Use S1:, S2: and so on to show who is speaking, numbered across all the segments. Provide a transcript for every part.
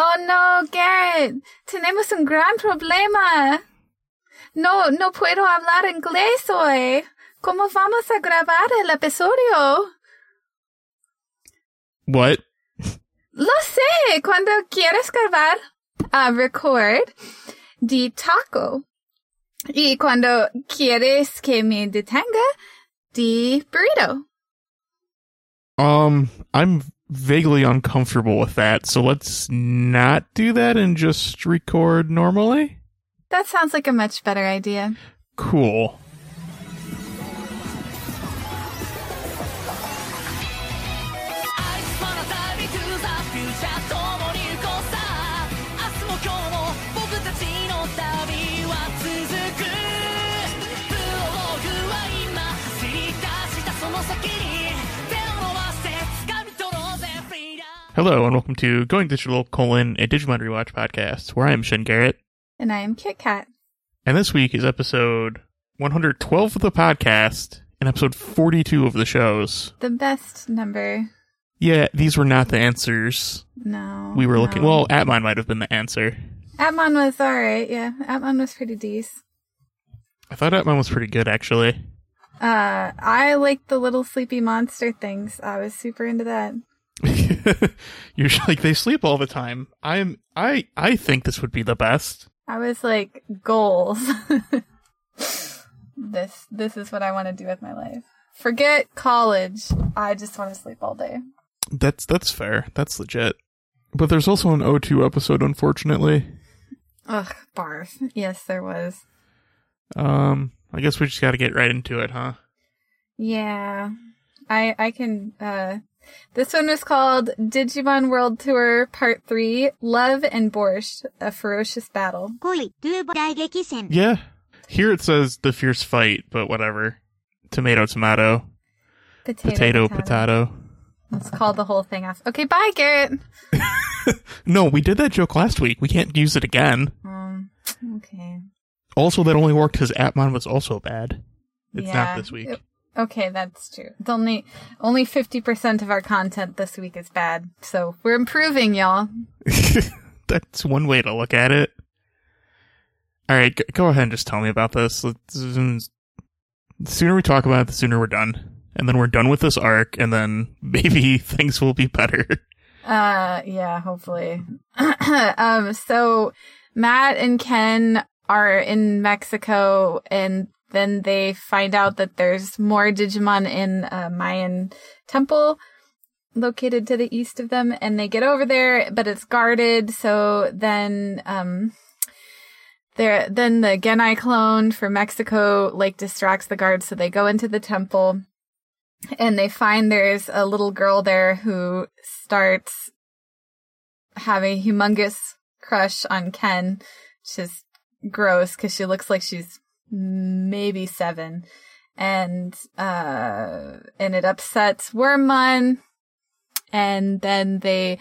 S1: Oh no, Garrett, tenemos un gran problema. No, no puedo hablar inglés hoy. ¿Cómo vamos a grabar el episodio?
S2: What?
S1: Lo sé, cuando quieres grabar, a record, di taco. Y cuando quieres que me detenga, di burrito.
S2: Um, I'm vaguely uncomfortable with that, so let's not do that and just record normally.
S1: That sounds like a much better idea.
S2: Cool. Hello and welcome to Going Digital colon a Digimon Rewatch podcast, where I am Shin Garrett,
S1: And I am Kit Kat.
S2: and this week is episode 112 of the podcast and episode 42 of the shows.
S1: The best number.
S2: Yeah, these were not the answers
S1: No.
S2: we were looking. Well, Atmon might have been the answer.
S1: Atmon was alright, yeah. Atmon was pretty decent.
S2: I thought Atmon was pretty good actually.
S1: Uh, I liked the little sleepy monster things. I was super into that.
S2: You're like they sleep all the time. I'm I I think this would be the best.
S1: I was like, goals. this, this is what I want to do with my life. Forget college. I just want to sleep all day.
S2: That's that's fair. That's legit. But there's also an O2 episode, unfortunately.
S1: Ugh, barf. Yes, there was.
S2: Um, I guess we just got to get right into it, huh?
S1: Yeah. I, I can, uh, this one was called Digimon World Tour Part 3 Love and Borscht, a Ferocious Battle.
S2: Yeah. Here it says The Fierce Fight, but whatever. Tomato, tomato.
S1: Potato,
S2: potato. potato. potato.
S1: Let's call the whole thing off. Okay, bye, Garrett.
S2: no, we did that joke last week. We can't use it again.
S1: Um, okay.
S2: Also, that only worked because Atmon was also bad. It's
S1: yeah,
S2: not this week.
S1: It, Okay, that's true. It's only only fifty percent of our content this week is bad, so we're improving, y'all.
S2: That's one way to look at it. All right, g- go ahead and just tell me about this. Let's, the sooner we talk about it, the sooner we're done. And then we're done with this arc, and then maybe things will be better.
S1: Uh, yeah, hopefully. um, so Matt and Ken are in Mexico, and then they find out that there's more Digimon in a Mayan temple located to the east of them, and they get over there, but it's guarded. So then, um, there, then the Gennai clone for Mexico like distracts the guards, so they go into the temple and they find there's a little girl there who starts having a humongous crush on Ken, which is gross because she looks like she's maybe seven. And, uh, and it upsets Wormmon. And then they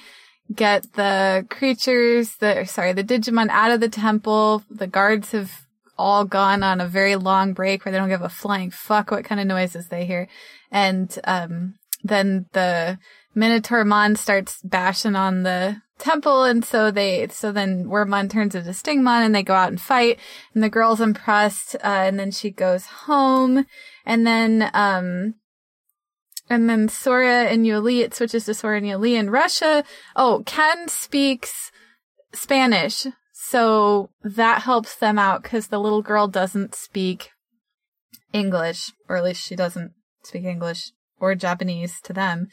S1: get the creatures, the, sorry, the Digimon out of the temple. The guards have all gone on a very long break where they don't give a flying fuck what kind of noises they hear. And, um, then the Minotarumon starts bashing on the temple, and so they, so then Wormmon turns into Stingmon, and they go out and fight, and the girl's impressed, uh, and then she goes home, and then, um, and then Sora and Yolei, it switches to Sora and Yolei in Russia. Oh, Ken speaks Spanish, so that helps them out because the little girl doesn't speak English, or at least she doesn't speak English or Japanese to them.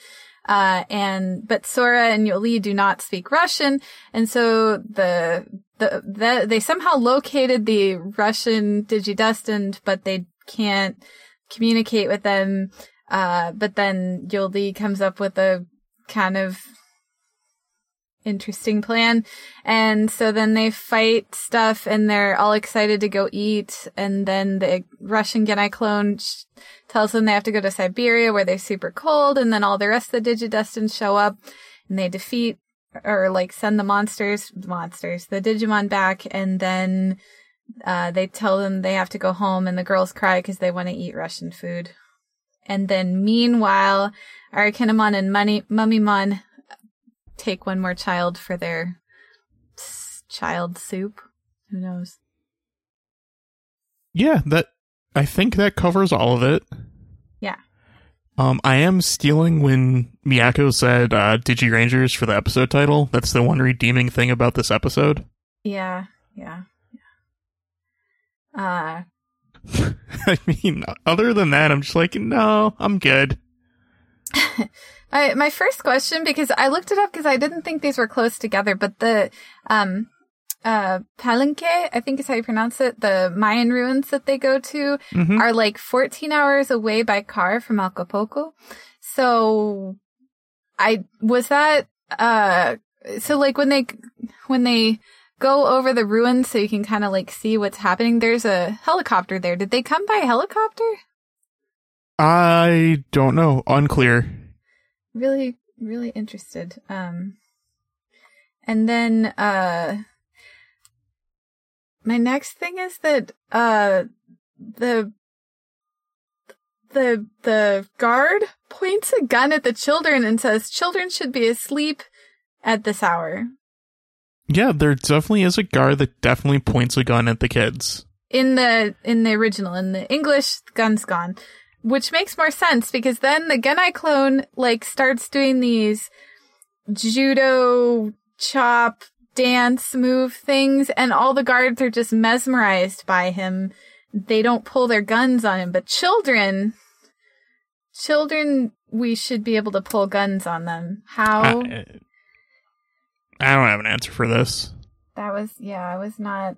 S1: Uh, and, but Sora and Yolei do not speak Russian. And so the, the, the, they somehow located the Russian Digidestined, but they can't communicate with them. Uh, but then Yolei comes up with a kind of interesting plan. And so then they fight stuff and they're all excited to go eat. And then the Russian Gennai clone sh- tells them they have to go to Siberia where they're super cold. And then all the rest of the Digidestins show up and they defeat or like send the monsters, monsters, the Digimon back. And then, uh, they tell them they have to go home and the girls cry because they want to eat Russian food. And then meanwhile, Arukenimon and Money, Mummymon take one more child for their child soup. Who knows?
S2: Yeah, that I think that covers all of it. Um, I am stealing when Miyako said uh, Digi Rangers for the episode title. That's the one redeeming thing about this episode.
S1: Yeah, yeah, yeah. Uh,
S2: I mean, other than that, I'm just like, no, I'm good.
S1: I, my first question, because I looked it up because I didn't think these were close together, but the um, uh, Palenque, I think is how you pronounce it, the Mayan ruins that they go to
S2: Mhm.
S1: are like 14 hours away by car from Acapulco. So I was that uh so like when they when they go over the ruins so you can kind of like see what's happening there's a helicopter there. Did they come by helicopter?
S2: I don't know. Unclear.
S1: Really really interested. Um and then uh my next thing is that uh the the the guard points a gun at the children and says children should be asleep at this hour
S2: Yeah, there definitely is a guard that definitely points a gun at the kids.
S1: in the in the original in the english the gun's gone which makes more sense because then the gennai clone like starts doing these judo chop dance move things and all the guards are just mesmerized by him they don't pull their guns on him but children children we should be able to pull guns on them how
S2: I, I don't have an answer for this.
S1: that was yeah i was not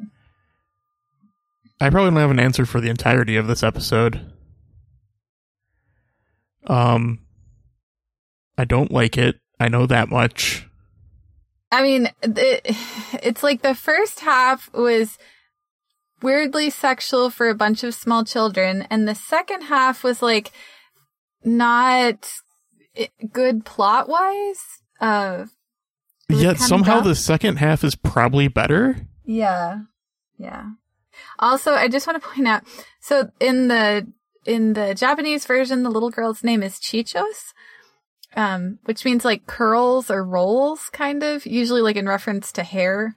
S2: I probably don't have an answer for the entirety of this episode. Um, I don't like it. I know that much.
S1: I mean, it, it's like the first half was weirdly sexual for a bunch of small children, and the second half was like not good plot wise. Uh,
S2: Yet somehow the second half is probably better.
S1: yeah, yeah. Also, I just want to point out, so in the in the Japanese version, the little girl's name is Chichos. Um, which means like curls or rolls, kind of, usually like in reference to hair.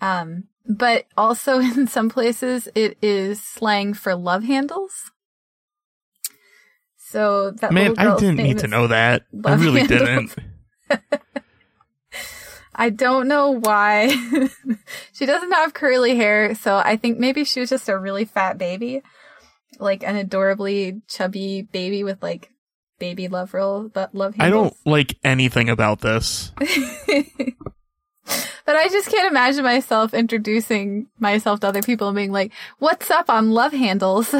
S1: Um, but also in some places it is slang for love handles. So that
S2: Man, I didn't need to know that. I really
S1: handles.
S2: didn't.
S1: I don't know why. she doesn't have curly hair, so I think maybe she was just a really fat baby. Like an adorably chubby baby with like baby love roll but love handles.
S2: I don't like anything about this.
S1: but I just can't imagine myself introducing myself to other people and being like, "What's up on love handles?"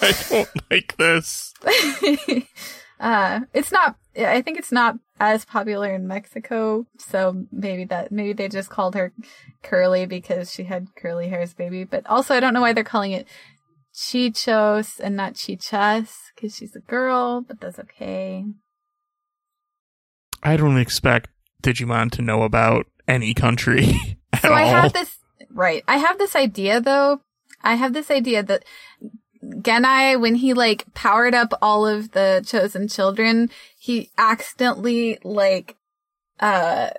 S2: I don't like this.
S1: uh, it's not. I think it's not as popular in Mexico, so maybe that maybe they just called her curly because she had curly hair as baby. But also, I don't know why they're calling it Chichos and not Chichas because she's a girl. But that's okay.
S2: I don't expect Digimon to know about any country
S1: So
S2: all.
S1: I have this right. I have this idea though. I have this idea that Gennai, when he like powered up all of the chosen children, he accidentally like uh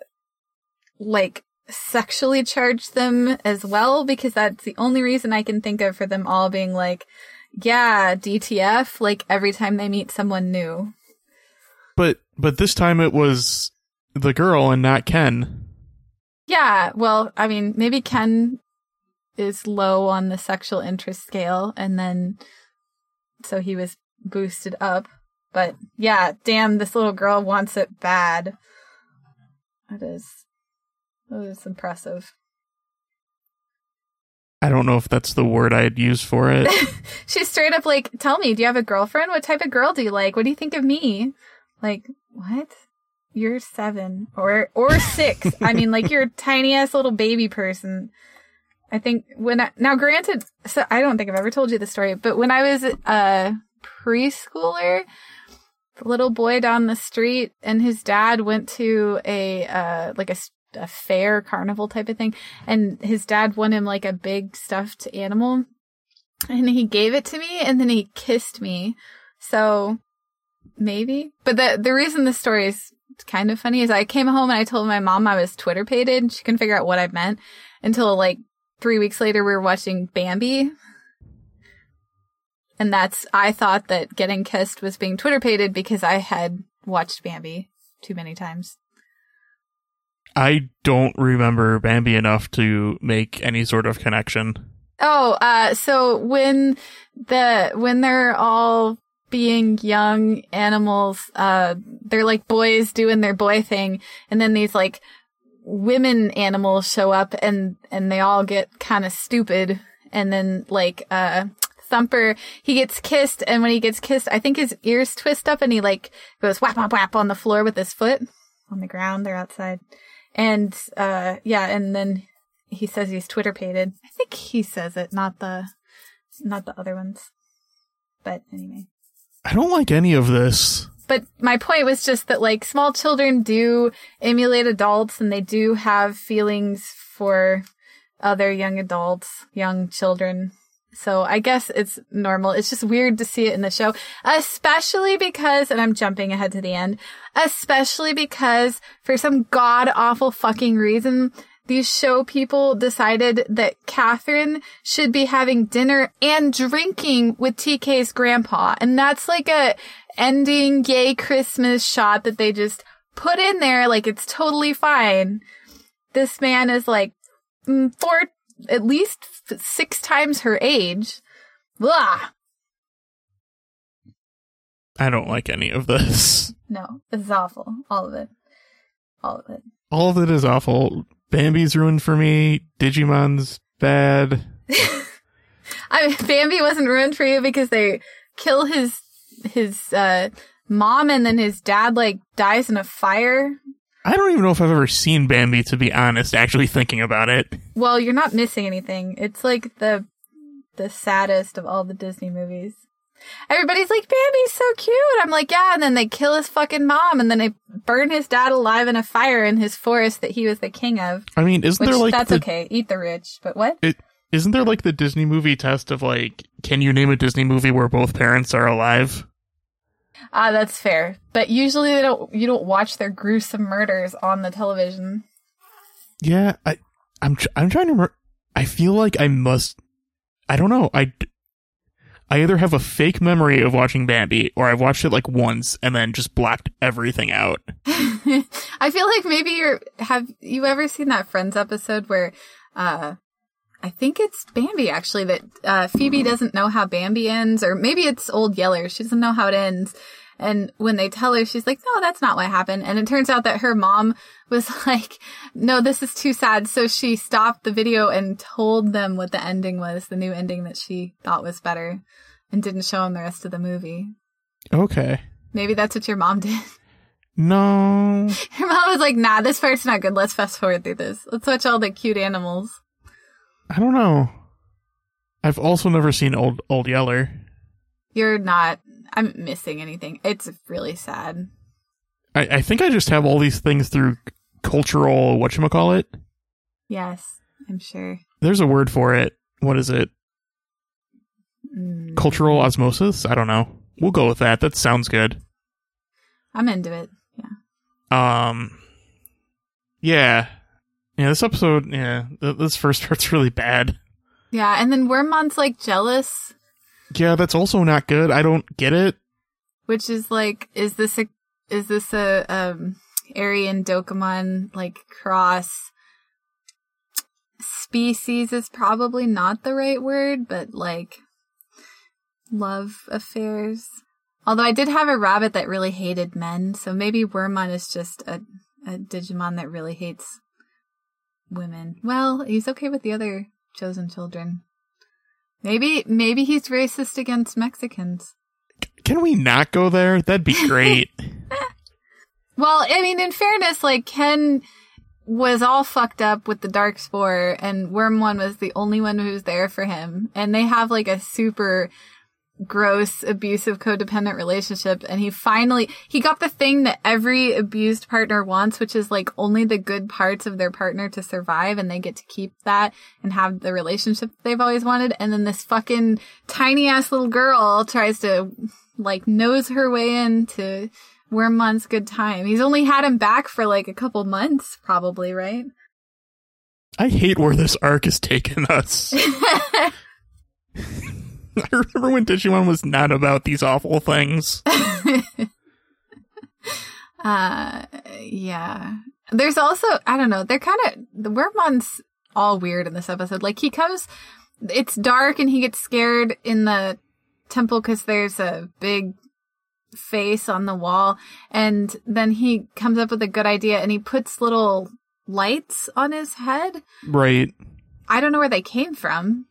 S1: like sexually charged them as well because that's the only reason I can think of for them all being like, yeah, DTF, like every time they meet someone new.
S2: but but this time it was the girl and not Ken.
S1: Yeah, well, I mean, maybe Ken is low on the sexual interest scale, and then so he was boosted up. But yeah, damn, this little girl wants it bad. That is, is impressive.
S2: I don't know if that's the word I'd use for it.
S1: She's straight up like, "Tell me, do you have a girlfriend? What type of girl do you like? What do you think of me?" Like, what? You're seven or or six. I mean, like you're a tiny ass little baby person. I think when I now granted, so I don't think I've ever told you the story, but when I was a preschooler, the little boy down the street and his dad went to a uh like a, a fair carnival type of thing, and his dad won him like a big stuffed animal, and he gave it to me, and then he kissed me. So maybe, but the the reason the story is kind of funny is I came home and I told my mom I was Twitter pated. and She couldn't figure out what I meant until like three weeks later we were watching Bambi. And that's, I thought that getting kissed was being Twitter pated because I had watched Bambi too many times.
S2: I don't remember Bambi enough to make any sort of connection.
S1: Oh, uh, so when the, when they're all being young animals, uh, they're like boys doing their boy thing, and then these like women animals show up and, and they all get kind of stupid, and then like, uh, Thumper, he gets kissed, and when he gets kissed, I think his ears twist up and he like goes whap whap whap on the floor with his foot on the ground. They're outside. And, uh, yeah, and then he says he's Twitter pated. I think he says it, not the, not the other ones. But anyway.
S2: I don't like any of this.
S1: But my point was just that like small children do emulate adults and they do have feelings for other young adults, young children. So I guess it's normal. It's just weird to see it in the show, especially because, and I'm jumping ahead to the end, especially because for some god awful fucking reason, these show people decided that Catherine should be having dinner and drinking with TK's grandpa. And that's like a ending gay Christmas shot that they just put in there like it's totally fine. This man is like mm, at least six times her age. Blah.
S2: I don't like any of this.
S1: No, this is awful. All of it. All of it.
S2: All of it is awful. Bambi's ruined for me. Digimon's bad.
S1: I mean, Bambi wasn't ruined for you because they kill his his uh, mom and then his dad like dies in a fire.
S2: I don't even know if I've ever seen Bambi, to be honest, actually thinking about it.
S1: Well, you're not missing anything. It's like the the saddest of all the Disney movies. Everybody's like, Bambi's so cute. I'm like, yeah, and then they kill his fucking mom and then they burn his dad alive in a fire in his forest that he was the king of.
S2: I mean, isn't
S1: Which
S2: there like
S1: that's
S2: the,
S1: okay. Eat the rich. But what?
S2: it, isn't there like the Disney movie test of like, can you name a Disney movie where both parents are alive?
S1: Ah, that's fair. But usually they don't you don't watch their gruesome murders on the television.
S2: Yeah, I, I'm, tr- I'm trying to. I feel like I must. I don't know. I. I either have a fake memory of watching Bambi, or I've watched it like once and then just blacked everything out.
S1: I feel like maybe you're have you ever seen that Friends episode where uh I think it's Bambi actually that uh Phoebe doesn't know how Bambi ends or maybe it's Old Yeller. She doesn't know how it ends. And when they tell her, she's like, no, that's not what happened. And it turns out that her mom was like, no, this is too sad. So she stopped the video and told them what the ending was, the new ending that she thought was better and didn't show them the rest of the movie.
S2: Okay.
S1: Maybe that's what your mom did.
S2: No.
S1: Her mom was like, nah, this part's not good. Let's fast forward through this. Let's watch all the cute animals.
S2: I don't know. I've also never seen Old Old Yeller.
S1: You're not, I'm missing anything. It's really sad.
S2: I, I think I just have all these things through cultural whatchamacallit.
S1: Yes, I'm sure.
S2: There's a word for it. What is it?
S1: Mm,
S2: Cultural osmosis? I don't know. We'll go with that. That sounds good.
S1: I'm into it. Yeah.
S2: Um, yeah, yeah. This episode, yeah, this first part's really bad.
S1: Yeah, and then Wormmon's like jealous,
S2: Yeah, that's also not good. I don't get it.
S1: which is like, is this a, is this a, um, Aryan Dokemon, like, cross? Species is probably not the right word, but like, love affairs. Although I did have a rabbit that really hated men, so maybe Wormmon is just a, a Digimon that really hates women. Well, he's okay with the other chosen children. Maybe, maybe he's racist against Mexicans.
S2: Can we not go there? That'd be great.
S1: Well, I mean, in fairness, like Ken was all fucked up with the dark spore and Wormmon was the only one who was there for him. And they have like a super gross, abusive, codependent relationship. And he finally, he got the thing that every abused partner wants, which is like only the good parts of their partner to survive. And they get to keep that and have the relationship they've always wanted. And then this fucking tiny ass little girl tries to like nose her way into Wormmon's good time. He's only had him back for like a couple months, probably, right?
S2: I hate where this arc has taken us. I remember when Digimon was not about these awful things.
S1: uh, yeah. There's also, I don't know, they're kind of, the Wormmon's all weird in this episode. Like, he comes, it's dark and he gets scared in the temple because there's a big face on the wall. And then he comes up with a good idea and he puts little lights on his head.
S2: Right.
S1: I don't know where they came from.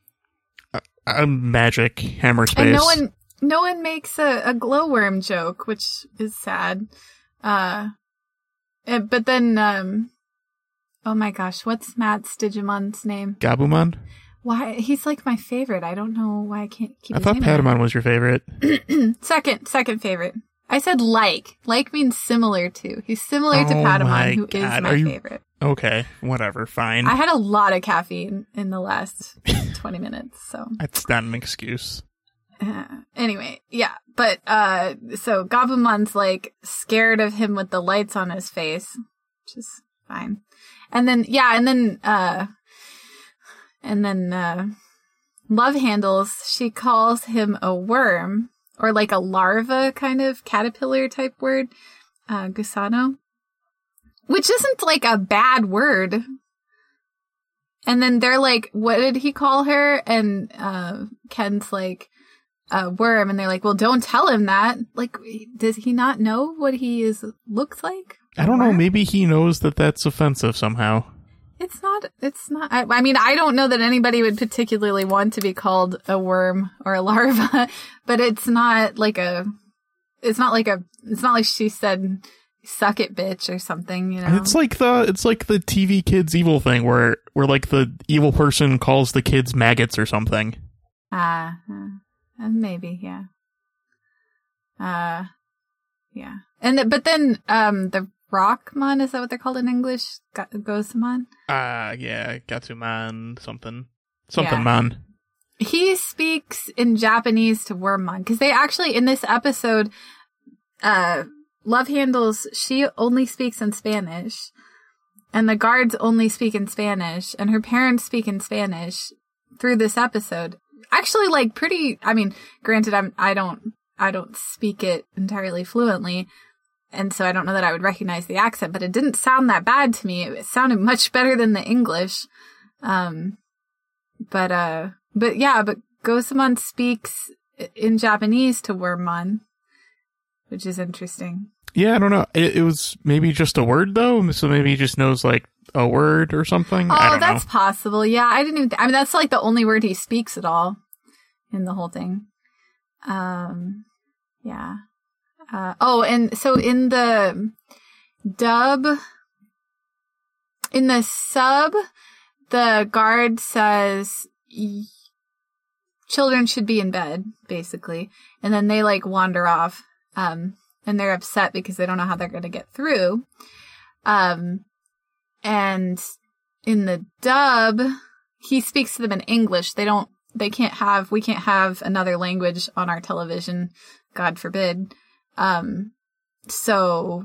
S2: Uh, magic hammer space.
S1: And no one, no one makes a, a glowworm joke, which is sad. Uh, eh, but then, um, oh my gosh, what's Matt's Digimon's name?
S2: Gabumon.
S1: Why he's like my favorite. I don't know why I can't keep.
S2: I thought Patamon was your favorite.
S1: second, second favorite. I said like. Like means similar to. He's similar to
S2: Oh my
S1: Patamon, who is my
S2: you-
S1: favorite.
S2: Okay, whatever, fine.
S1: I had a lot of caffeine in the last twenty minutes, so
S2: That's not an excuse.
S1: uh, anyway, yeah. But uh, so Gabumon's like scared of him with the lights on his face, which is fine. And then yeah, and then uh, and then uh, Love Handles. She calls him a worm or like a larva kind of caterpillar type word, uh, gusano, which isn't like a bad word. And then they're like, "What did he call her?" And uh, Ken's like, "A worm." And they're like, "Well, don't tell him that. Like, does he not know what he is looks like?"
S2: I don't know. Maybe he knows that that's offensive somehow.
S1: It's not. It's not. I, I mean, I don't know that anybody would particularly want to be called a worm or a larva, but it's not like a. It's not like a. It's not like she said, "Suck it, bitch" or something. You know.
S2: It's like the it's like the TV kids evil thing where where like the evil person calls the kids maggots or something.
S1: Ah, uh, uh, maybe, yeah. Uh, yeah. And but then, um, the Rockmon is that what they're called in English? Go-.
S2: Ah, yeah, Gatsuman something. Something
S1: Yeah.
S2: man.
S1: He speaks in Japanese to Wormmon because they actually in this episode, uh, Love Handles she only speaks in Spanish, and the guards only speak in Spanish, and her parents speak in Spanish through this episode. Actually, like pretty. I mean, granted, I'm I don't I don't speak it entirely fluently, and so I don't know that I would recognize the accent, but it didn't sound that bad to me. It sounded much better than the English. Um, but uh, but yeah, but Gotsumon speaks in Japanese to Wormmon, which is interesting.
S2: Yeah, I don't know. It, it was maybe just a word though, so maybe he just knows like a word or something. I
S1: Oh, that's
S2: know.
S1: possible. Yeah, I didn't even. Th- I mean, that's like the only word he speaks at all in the whole thing. Um, yeah. Uh, oh, and so in the dub, in the sub, the guard says children should be in bed, basically, and then they like wander off. Um, and they're upset because they don't know how they're going to get through. Um, and in the dub, he speaks to them in English. They don't, they can't have, we can't have another language on our television. God forbid. Um, so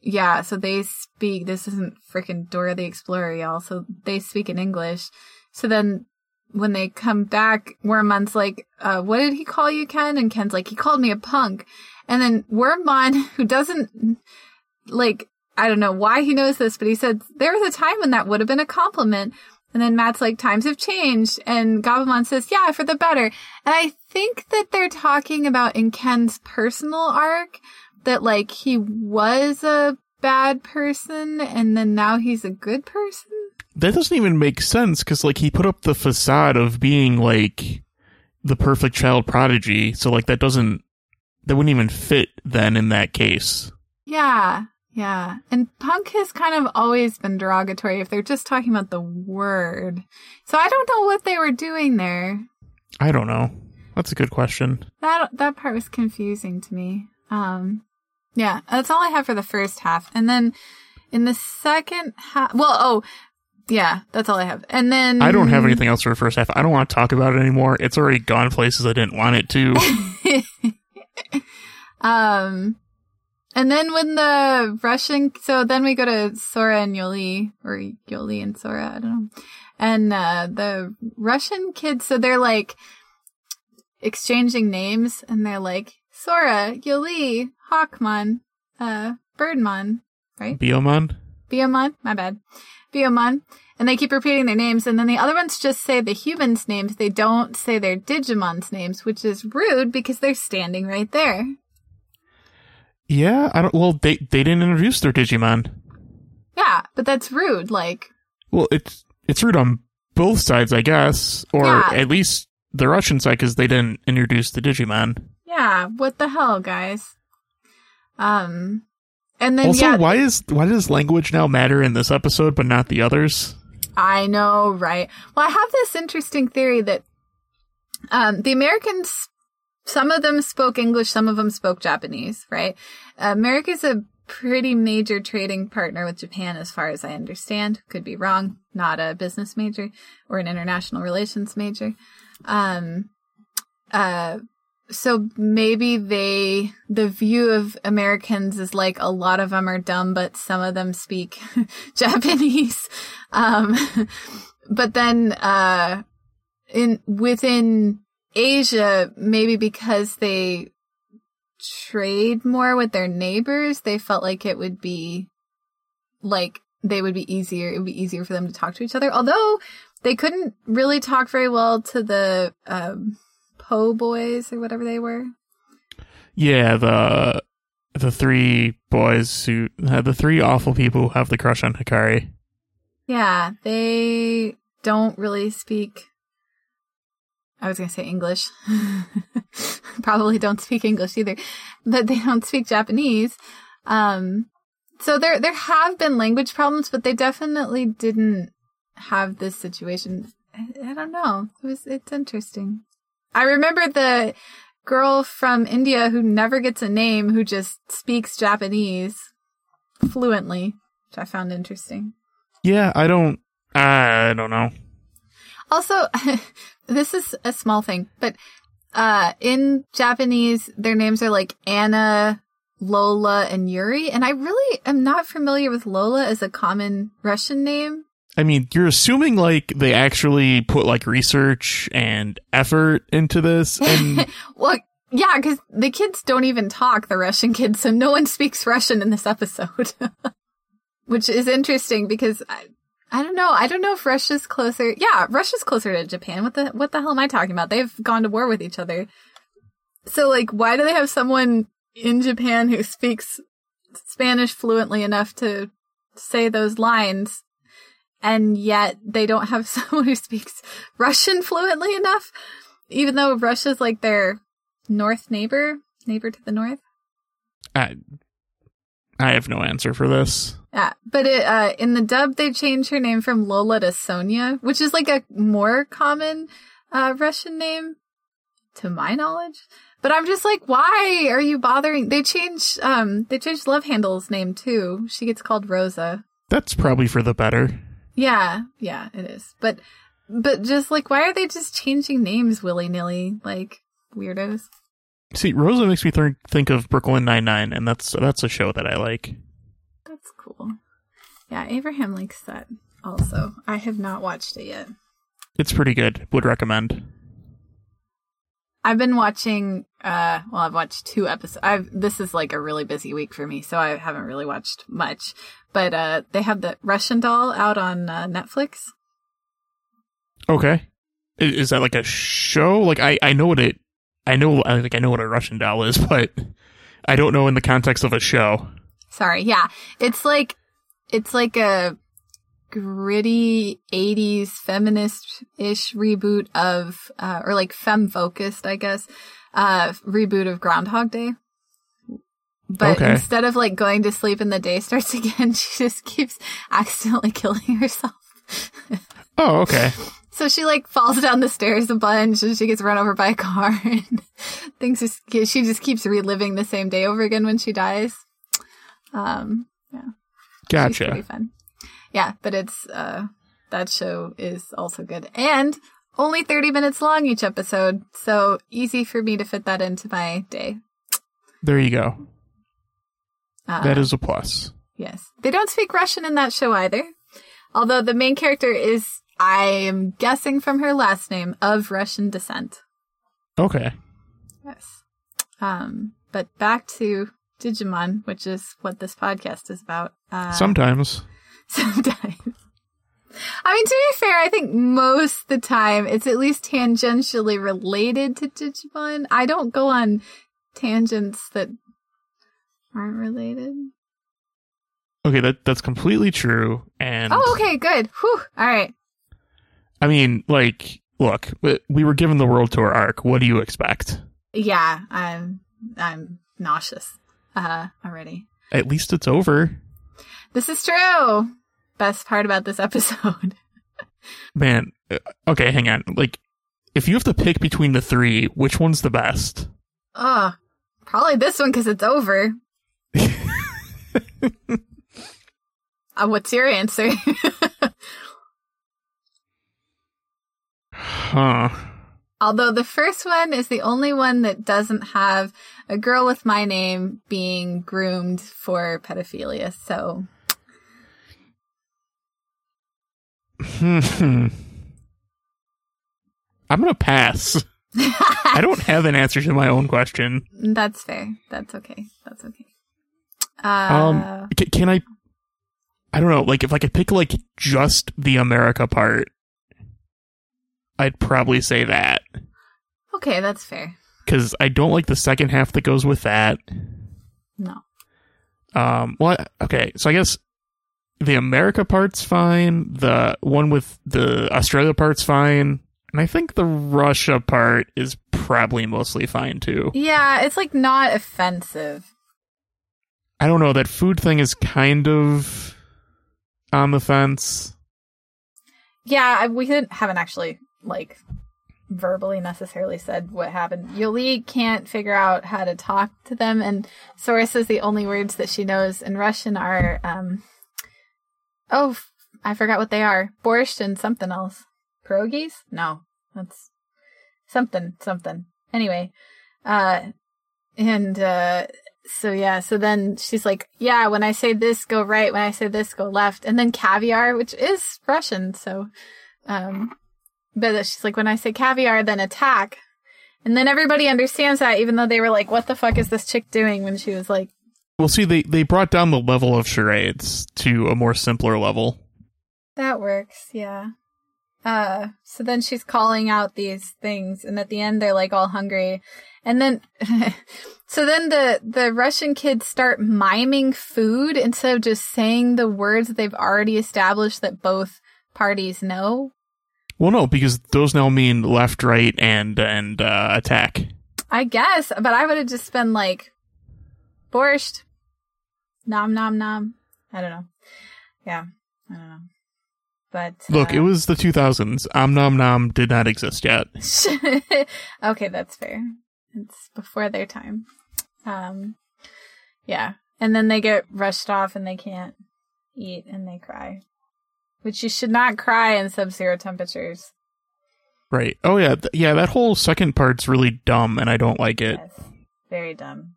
S1: yeah, so they speak, this isn't freaking Dora the Explorer, y'all. So they speak in English. So then when they come back, Wormmon's like, uh, what did he call you, Ken? And Ken's like, he called me a punk. And then Wormmon, who doesn't, like, I don't know why he knows this, but he said there was a time when that would have been a compliment. And then Matt's like, times have changed. And Gabumon says, yeah, for the better. And I think that they're talking about in Ken's personal arc that like he was a bad person and then now he's a good person.
S2: That doesn't even make sense because like he put up the facade of being like the perfect child prodigy, so like that doesn't that wouldn't even fit then in that case.
S1: Yeah. Yeah. And punk has kind of always been derogatory if they're just talking about the word. So I don't know what they were doing there.
S2: I don't know. That's a good question.
S1: That that part was confusing to me. Um yeah, that's all I have for the first half. And then in the second half well, oh, yeah, that's all I have. And then
S2: I don't have anything else for the first half. I don't want to talk about it anymore. It's already gone places I didn't want it to.
S1: um And then when the Russian, so then we go to Sora and Yolei, or Yolei and Sora, I don't know. And uh, the Russian kids, so they're like exchanging names, and they're like Sora, Yolei, Hawkmon, uh, Birdmon, right?
S2: Biomon?
S1: Biomon, my bad. Biomon. And they keep repeating their names, and then the other ones just say the humans' names. They don't say their Digimon's names, which is rude because they're standing right there.
S2: Yeah, I don't. Well, they they didn't introduce their Digimon.
S1: Yeah, but that's rude. Like,
S2: Well, it's it's rude on both sides, I guess, or
S1: Yeah.
S2: at least the Russian side because they didn't introduce the Digimon.
S1: yeah, what the hell, guys? Um, and then
S2: also,
S1: yeah,
S2: why is why does language now matter in this episode but not the others?
S1: I know, right? Well, I have this interesting theory that um, the Americans, some of them spoke English, some of them spoke Japanese, right? America's a pretty major trading partner with Japan, as far as I understand. Could be wrong. Not a business major or an international relations major. Um, uh, so maybe they, the view of Americans is like a lot of them are dumb, but some of them speak Japanese. Um, but then, uh, in, within Asia, maybe because they trade more with their neighbors, they felt like it would be, like, they would be easier, it would be easier for them to talk to each other. Although, they couldn't really talk very well to the, um, Po boys or whatever they were.
S2: Yeah, the the three boys who uh, the three awful people who have the crush on Hikari.
S1: Yeah, they don't really speak. I was going to say English. Probably don't speak English either, but they don't speak Japanese. Um, so there there have been language problems, but they definitely didn't have this situation. I, I don't know. It was it's interesting. I remember the girl from India who never gets a name who just speaks Japanese fluently, which I found interesting.
S2: Yeah, I don't. I don't know.
S1: Also, this is a small thing, but uh, in Japanese, their names are like Anna, Lola, and Yuri, and I really am not familiar with Lola as a common Russian name.
S2: I mean, you're assuming like they actually put like research and effort into this, and
S1: Well, yeah, because the kids don't even talk, the Russian kids, so no one speaks Russian in this episode. Which is interesting because I, I don't know. I don't know if Russia's closer. Yeah, Russia's closer to Japan. What the what the hell am I talking about? They've gone to war with each other. So like, why do they have someone in Japan who speaks Spanish fluently enough to say those lines, and yet they don't have someone who speaks Russian fluently enough? Even though Russia's like their north neighbor, neighbor to the north.
S2: I, I have no answer for this.
S1: Yeah, but it, uh, in the dub, they changed her name from Lola to Sonia, which is like a more common uh, Russian name, to my knowledge. But I'm just like, why are you bothering? They changed, um, they changed Love Handle's name too. She gets called Rosa.
S2: That's probably for the better.
S1: Yeah, yeah, it is. But, but just like, why are they just changing names willy nilly, like weirdos?
S2: See, Rosa makes me th- think of Brooklyn Nine Nine, and that's that's a show that I like.
S1: That's cool. Yeah, Abraham likes that also. I have not watched it yet.
S2: It's pretty good. Would recommend.
S1: I've been watching uh well I've watched two episodes. I've this is like a really busy week for me, so I haven't really watched much. But uh they have the Russian doll out on uh, Netflix.
S2: Okay, is that like a show? Like I I know what it. I know I like I know what a Russian doll is, but I don't know in the context of a show.
S1: Sorry. Yeah. It's like it's like a gritty 80s feminist-ish reboot of uh or like femme focused, I guess. Uh reboot of Groundhog Day. But
S2: Okay.
S1: instead of like going to sleep and the day starts again, she just keeps accidentally killing herself.
S2: Oh, okay.
S1: So she like falls down the stairs a bunch and she gets run over by a car and things just she just keeps reliving the same day over again when she dies. Um pretty
S2: Gotcha.
S1: fun. Yeah, but it's uh that show is also good. And only 30 minutes long each episode, so easy for me to fit that into my day.
S2: There you go.
S1: Uh,
S2: that is a plus.
S1: Yes. They don't speak Russian in that show either. Although the main character is, I am guessing from her last name, of Russian descent.
S2: Okay.
S1: Yes. Um, but back to Digimon, which is what this podcast is about. Uh,
S2: Sometimes.
S1: sometimes. I mean, to be fair, I think most of the time it's at least tangentially related to Digimon. I don't go on tangents that aren't related.
S2: Okay, that that's completely true. And
S1: Oh, okay, good. Whew. All right.
S2: I mean, like, look, we- we were given the world tour arc. What do you expect?
S1: Yeah, I'm I'm nauseous uh already.
S2: At least it's over.
S1: This is true. Best part about this episode.
S2: Man, uh, okay, hang on. Like, if you have to pick between the three, which one's the best?
S1: Ugh. Probably this one because it's over. uh, what's your answer?
S2: Huh.
S1: Although the first one is the only one that doesn't have a girl with my name being groomed for pedophilia. So
S2: I'm gonna pass. I don't have an answer to my own question.
S1: that's fair. That's okay. That's okay. Uh,
S2: Um, c- can I? I don't know. Like, if I could pick like just the America part, I'd probably say that
S1: okay, that's fair.
S2: because I don't like the second half that goes with that.
S1: No.
S2: Um, well, okay, so I guess the America part's fine. The one with the Australia part's fine, and I think the Russia part is probably mostly fine too.
S1: Yeah, it's like not offensive.
S2: I don't know. That food thing is kind of on the fence.
S1: Yeah, we didn't, haven't actually like verbally necessarily said what happened. Yolei can't figure out how to talk to them, and Sora says the only words that she knows in Russian are, um, oh, I forgot what they are. Borscht and something else. Pierogies? No, that's something, something. Anyway, uh, and, uh, so yeah, so then she's like, yeah, when I say this, go right. When I say this, go left. And then caviar, which is Russian. So, um, but she's like, when I say caviar, then attack. And then everybody understands that, even though they were like, what the fuck is this chick doing when she was like,
S2: Well, see, they they brought down the level of charades to a more simpler level.
S1: that works. Yeah. Uh, so then she's calling out these things. And at the end, they're like all hungry. And then, so then the, the Russian kids start miming food instead of just saying the words that they've already established that both parties know.
S2: Well, no, because those now mean left, right, and and uh, attack.
S1: I guess, but I would have just been like, borscht, nom nom nom. I don't know. Yeah, I don't know. But
S2: Look,
S1: uh,
S2: it was the 2000s. Om nom nom did not exist yet.
S1: okay, that's fair. It's before their time. Um, yeah, and then they get rushed off and they can't eat and they cry, which you should not cry in sub-zero temperatures.
S2: Right. Oh yeah, th- yeah. That whole second part's really dumb, and I don't like it
S1: Yes, very dumb.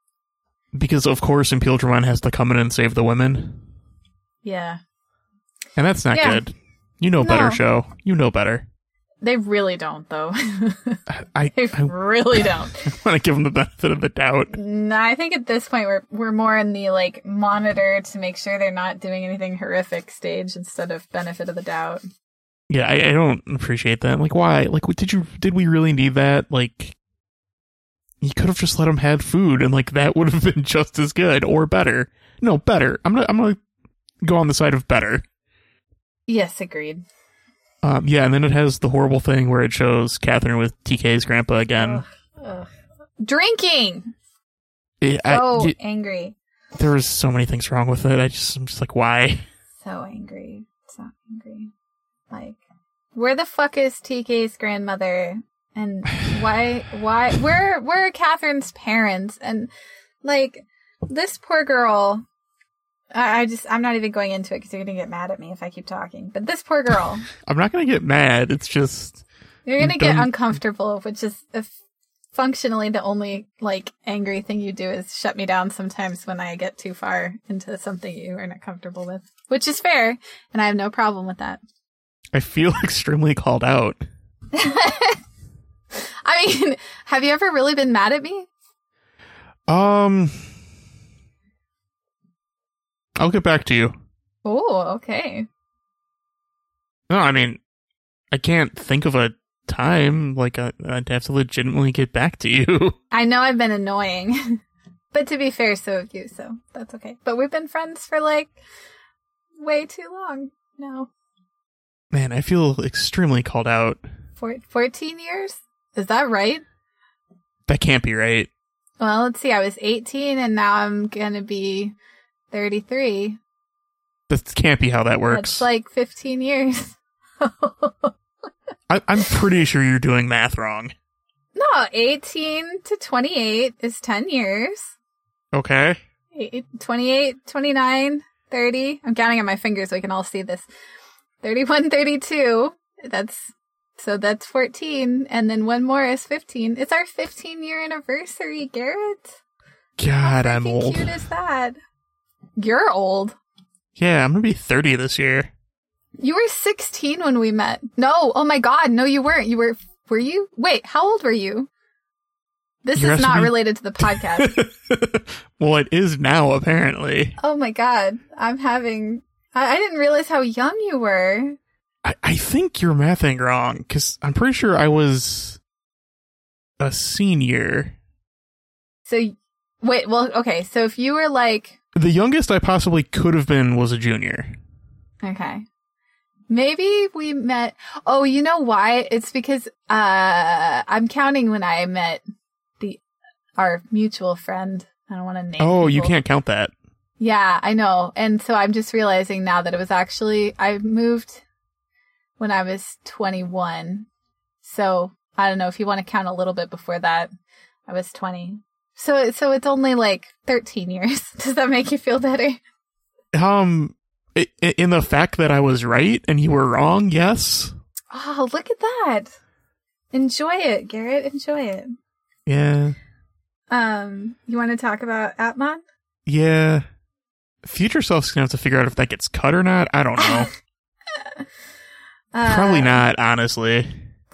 S2: Because, of course, Imperialdramon has to come in and save the women,
S1: Yeah,
S2: and that's not
S1: Yeah.
S2: good. You know better, show. You know better.
S1: they really don't though.
S2: I
S1: they
S2: I
S1: really don't.
S2: I want to give them the benefit of the doubt.
S1: No, I think at this point we're we're more in the like monitor to make sure they're not doing anything horrific stage instead of benefit of the doubt.
S2: Yeah, I, I don't appreciate that. Like, why? Like, did you? Did we really need that? Like, you could have just let him have food, and like that would have been just as good or better. No, better. I'm gonna I'm gonna go on the side of better.
S1: Yes, agreed.
S2: Um, yeah, and then it has the horrible thing where it shows Catherine with TK's grandpa again.
S1: Ugh, ugh. Drinking.
S2: It- I-
S1: So
S2: y-
S1: angry.
S2: there was so many things wrong with it. I just I'm just like, why?
S1: So angry. So angry. Like, where the fuck is TK's grandmother? And why? Why? Where? Where are Catherine's parents? And like, this poor girl. I, I just, I'm not even going into it because you're gonna get mad at me if I keep talking. But this poor girl,
S2: I'm not gonna get mad. It's just
S1: you're gonna get uncomfortable, which is a f- functionally the only like angry thing you do is shut me down sometimes when I get too far into something you are not comfortable with, which is fair, and I have no problem with that.
S2: I feel extremely called out.
S1: I mean, have you ever really been mad at me?
S2: Um, I'll get back to you.
S1: Oh, okay.
S2: No, I mean, I can't think of a time like I, I'd have to legitimately get back to you.
S1: I know I've been annoying, but to be fair, so have you, so that's okay. But we've been friends for like way too long now.
S2: Man, I feel extremely called out.
S1: Four, 14 years? Is that right?
S2: That can't be right.
S1: Well, let's see. I was 18 and now I'm going to be 33.
S2: That can't be how that works.
S1: That's like 15 years.
S2: I, I'm pretty sure you're doing math wrong.
S1: no, 18 to 28 is 10 years.
S2: Okay.
S1: Eight- 28, 29, 30. I'm counting on my fingers so we can all see this. 31, 32. That's so that's 14 and then one more is 15. It's our 15 year anniversary, Garrett.
S2: God,
S1: How
S2: I'm old.
S1: cute is that? You're old.
S2: Yeah, I'm gonna be 30 this year.
S1: You were 16 when we met. No, oh my god, no you weren't. You were were you? Wait, how old were you? This
S2: You're
S1: is not
S2: me?
S1: related to the podcast.
S2: well, it is now, apparently.
S1: oh my god, I'm having I, I didn't realize how young you were.
S2: I, I think you're mathing wrong, because I'm pretty sure I was a senior.
S1: So wait, well, okay. So if you were like
S2: The youngest I possibly could have been was a junior.
S1: Okay. Maybe we met. Oh, you know why? It's because uh I'm counting when I met the our mutual friend. I don't want to name.
S2: Oh, you can't count that.
S1: Yeah, I know. And so I'm just realizing now that it was actually I moved when I was 21. So I don't know if you want to count a little bit before that. I was 20. So so it's only like 13 years. Does that make you feel better?
S2: Um, in the fact that I was right and you were wrong, yes.
S1: Oh, look at that. Enjoy it, Garrett. Enjoy it.
S2: Yeah,
S1: Um, you want to talk about Appmon?
S2: yeah. Future self's gonna have to figure out if that gets cut or not. I don't know.
S1: Uh,
S2: Probably not, honestly.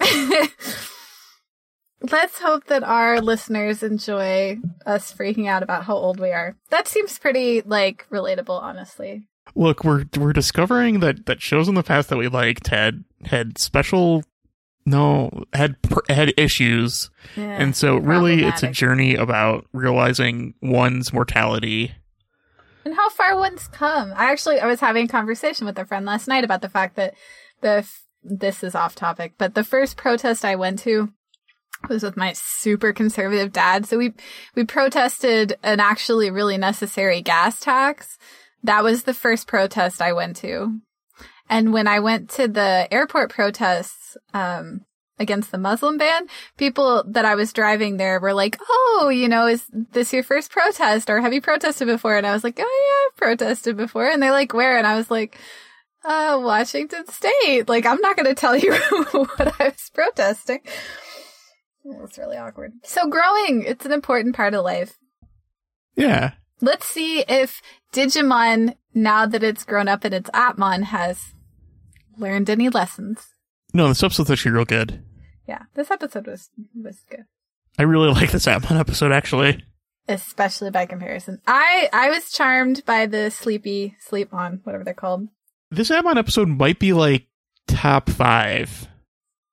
S1: Let's hope that our listeners enjoy us freaking out about how old we are. That seems pretty like relatable, honestly.
S2: Look, we're we're discovering that that shows in the past that we liked had had special no had had issues,
S1: Yeah.
S2: and so really it's a journey about realizing one's mortality.
S1: and how far one's come. I actually I was having a conversation with a friend last night about the fact that the this is off topic, but the first protest I went to was with my super conservative dad. So we we protested an actually really necessary gas tax. That was the first protest I went to. And when I went to the airport protests um against the Muslim ban, people that I was driving there were like, "Oh, you know, is this your first protest or have you protested before?" And I was like, "Oh yeah, I've protested before." And they're like, "Where?" And I was like, "Uh, Washington State." Like, I'm not going to tell you what I was protesting. It was really awkward. So growing, it's an important part of life.
S2: Yeah,
S1: Let's see if Digimon, now that it's grown up and it's Appmon, has learned any lessons.
S2: no, this episode's actually real good.
S1: Yeah, this episode was was good.
S2: I really like this Appmon episode actually.
S1: especially by comparison. I I was charmed by the sleepy sleep on whatever they're called.
S2: This Appmon episode might be like top five.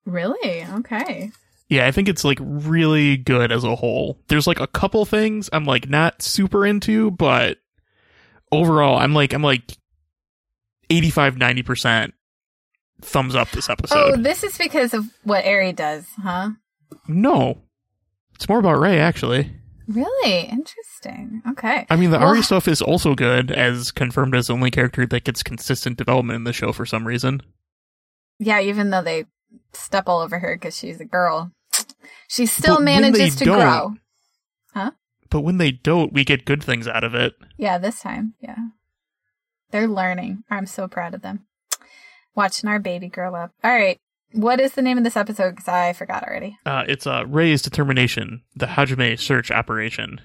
S1: Really? Okay.
S2: Yeah, I think it's like really good as a whole. There's like a couple things I'm like not super into, but overall I'm like I'm like 85 90% thumbs up this episode.
S1: Oh, this is because of what Eri does, huh?
S2: no. It's more about Ray actually.
S1: Really interesting. Okay.
S2: I mean, the
S1: Well-
S2: Ari stuff is also good as confirmed as the only character that gets consistent development in the show for some reason.
S1: Yeah, even though they step all over her because she's a girl, she still
S2: But
S1: manages to grow. Huh?
S2: But when they don't, we get good things out of it.
S1: Yeah, this time. Yeah. They're learning. I'm so proud of them. Watching our baby grow up. All right. What is the name of this episode? Because I forgot already.
S2: Uh, it's uh, Ray's Determination, the Hajime Search Operation.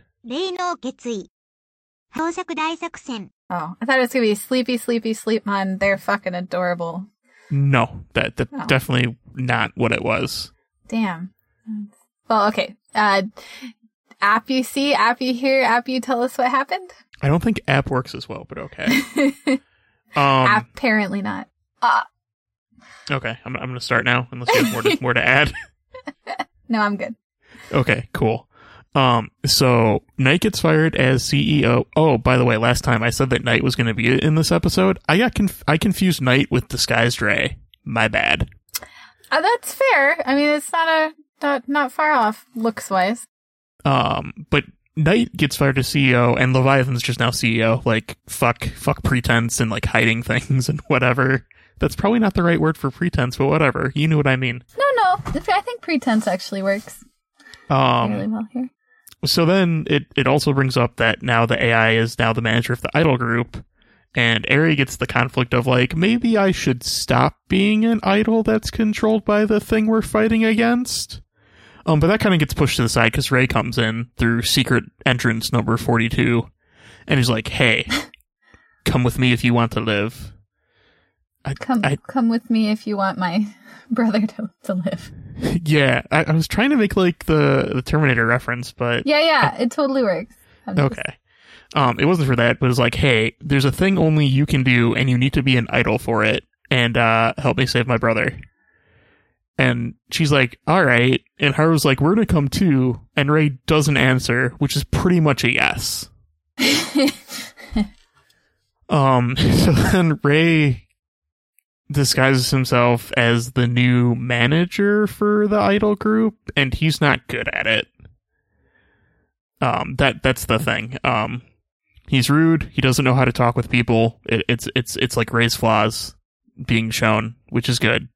S1: Oh, I thought it was going to be Sleepy, Sleepy, Sleep Mon. They're fucking adorable.
S2: No, that, that
S1: oh.
S2: definitely not what it was.
S1: Damn. Well, okay. Uh, app you see, app you hear, app you tell us what happened?
S2: I don't think app works as well, but okay. um,
S1: Apparently not. Uh,
S2: okay, I'm I'm gonna start now unless you have more to, more to add.
S1: no, I'm good.
S2: Okay, cool. Um, so Knight gets fired as CEO. Oh, by the way, last time I said that Knight was going to be in this episode. I got conf- I confused Knight with disguised Ray. My bad.
S1: Uh, that's fair. I mean, it's not a not, not far off looks wise.
S2: Um, but Knight gets fired as CEO, and Leviathan's just now CEO. Like fuck, fuck pretense and like hiding things and whatever. That's probably not the right word for pretense, but whatever. You knew what I mean.
S1: No, no. I think pretense actually works
S2: Um,
S1: really well here.
S2: so then it, it also brings up that now the AI is now the manager of the idol group, and Ari gets the conflict of like, maybe I should stop being an idol that's controlled by the thing we're fighting against. Um, but that kind of gets pushed to the side because Ray comes in through secret entrance number 42, and he's like, hey, come with me if you want to live. I,
S1: Come,
S2: I,
S1: come with me if you want my brother to, to live.
S2: yeah, I, I was trying to make like the, the Terminator reference, but
S1: Yeah, yeah, it totally works. I'm just-
S2: Okay. Um, it wasn't for that, but it was like, hey, there's a thing only you can do, and you need to be an idol for it, and uh, help me save my brother. And she's like, all right. And Haru's like, we're gonna come too. And Ray doesn't answer, which is pretty much a yes. Um, so then Ray disguises himself as the new manager for the idol group, and he's not good at it. Um, that that's the thing. Um, he's rude. He doesn't know how to talk with people. It, it's it's it's like Ray's flaws being shown, which is good.